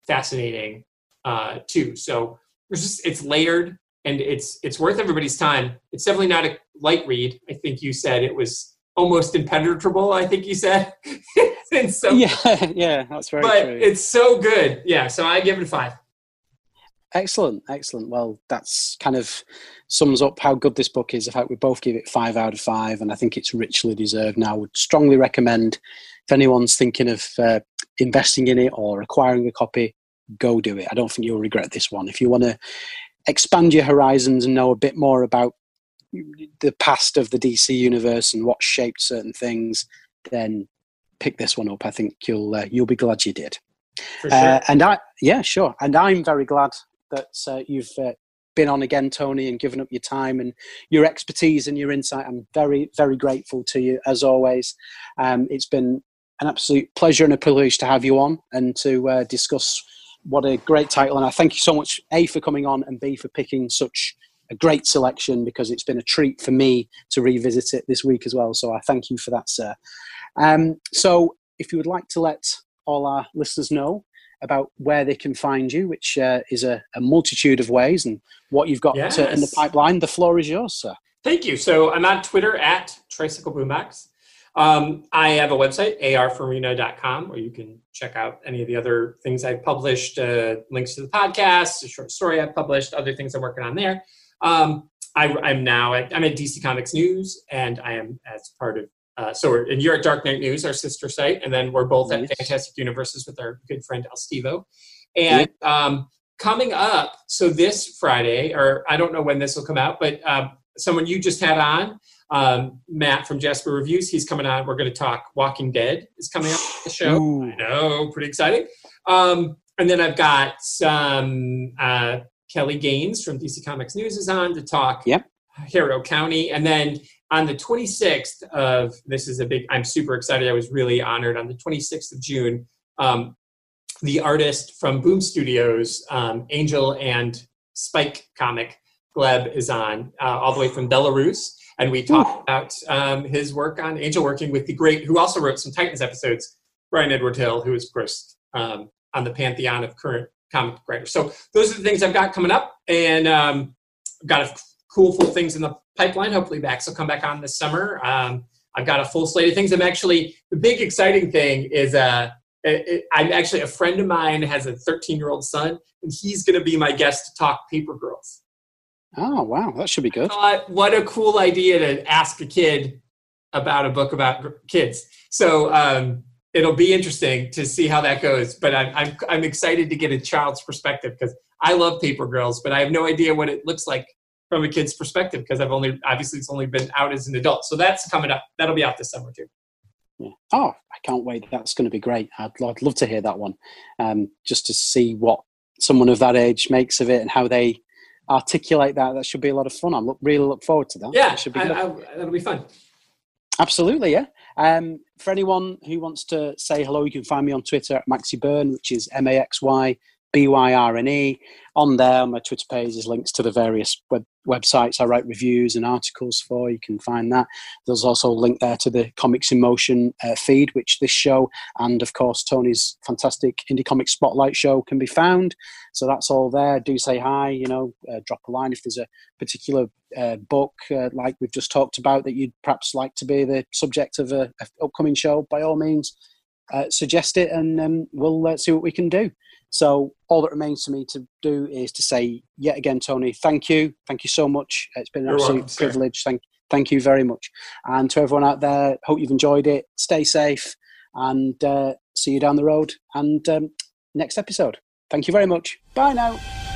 fascinating uh, too. So it's just it's layered and it's it's worth everybody's time. It's definitely not a light read. I think you said it was almost impenetrable. I think you said. so, yeah, yeah, that's very but true. it's so good. Yeah, so I give it a five. Excellent, excellent. Well, that's kind of sums up how good this book is. In fact, we both give it five out of five, and I think it's richly deserved. Now, I would strongly recommend if anyone's thinking of uh, investing in it or acquiring a copy, go do it. I don't think you'll regret this one. If you want to expand your horizons and know a bit more about the past of the DC universe and what shaped certain things, then pick this one up. I think you'll uh, you'll be glad you did. Sure. Uh, and I, yeah, sure. And I'm very glad that uh, you've uh, been on again, Tony, and given up your time and your expertise and your insight. I'm very, very grateful to you as always. Um, it's been an absolute pleasure and a privilege to have you on and to uh, discuss what a great title. And I thank you so much, A, for coming on, and B, for picking such a great selection because it's been a treat for me to revisit it this week as well. So I thank you for that, sir. Um, so if you would like to let all our listeners know about where they can find you, which uh, is a, a, multitude of ways, and what you've got yes. in the pipeline, the floor is yours, sir. Thank you. So I'm on Twitter at Tricycle Boombox. Um, I have a website, arfarina.com, where you can check out any of the other things I've published, uh, links to the podcast, a short story I've published, other things I'm working on there. Um, I, am now at, I'm at DC Comics News, and I am as part of uh, so we're in Europe Dark Knight News, our sister site, and then we're both nice. at Fantastic Universes with our good friend El Stevo. And um, coming up, so this Friday, or I don't know when this will come out, but uh, someone you just had on um, Matt from Jasper Reviews, he's coming on. We're going to talk Walking Dead is coming up the show. Ooh. I know, pretty exciting. Um, and then I've got some uh, Kelly Gaines from DC Comics News is on to talk yep. Harrow County. And then on the 26th of, this is a big, I'm super excited. I was really honored. On the 26th of June, um, the artist from Boom Studios, um, Angel and Spike comic, Gleb, is on, uh, all the way from Belarus and we talked about um, his work on angel working with the great, who also wrote some Titans episodes, Bryan Edward Hill, who is, of course, um, on the pantheon of current comic writers. So those are the things I've got coming up, and um, I've got a cool, full things in the pipeline. Hopefully, Max will come back on this summer. Um, I've got a full slate of things. I'm actually the big exciting thing is uh, it, I'm actually a friend of mine has a 13 year old son, and he's going to be my guest to talk Paper Girls. Oh wow, that should be good. Thought, what a cool idea to ask a kid about a book about kids. So um, it'll be interesting to see how that goes. But I'm I'm, I'm excited to get a child's perspective because I love Paper Girls, but I have no idea what it looks like from a kid's perspective because I've only obviously it's only been out as an adult. So that's coming up. That'll be out this summer too. Yeah. Oh, I can't wait. That's going to be great. I'd, I'd love to hear that one, um, just to see what someone of that age makes of it and how they articulate that. That should be a lot of fun. I look really look forward to that. Yeah, it should be I, I, that'll be fun. Absolutely, yeah. Um, for anyone who wants to say hello, you can find me on Twitter at Maxy Byrne, which is M A X Y B Y R N E. On there, on my Twitter page, is links to the various web, websites I write reviews and articles for. You can find that. There's also a link there to the Comics in Motion uh, feed, which this show and, of course, Tony's fantastic Indie Comic Spotlight show can be found. So that's all there. Do say hi, you know, uh, drop a line if there's a particular uh, book, uh, like we've just talked about, that you'd perhaps like to be the subject of a, a upcoming show. By all means, uh, suggest it and um, we'll uh, see what we can do. So all that remains for me to do is to say yet again, Tony, thank you, thank you so much. It's been an You're absolute welcome, privilege. Thank, thank you very much. And to everyone out there, hope you've enjoyed it. Stay safe, and uh, see you down the road. And um, next episode. Thank you very much. Bye now.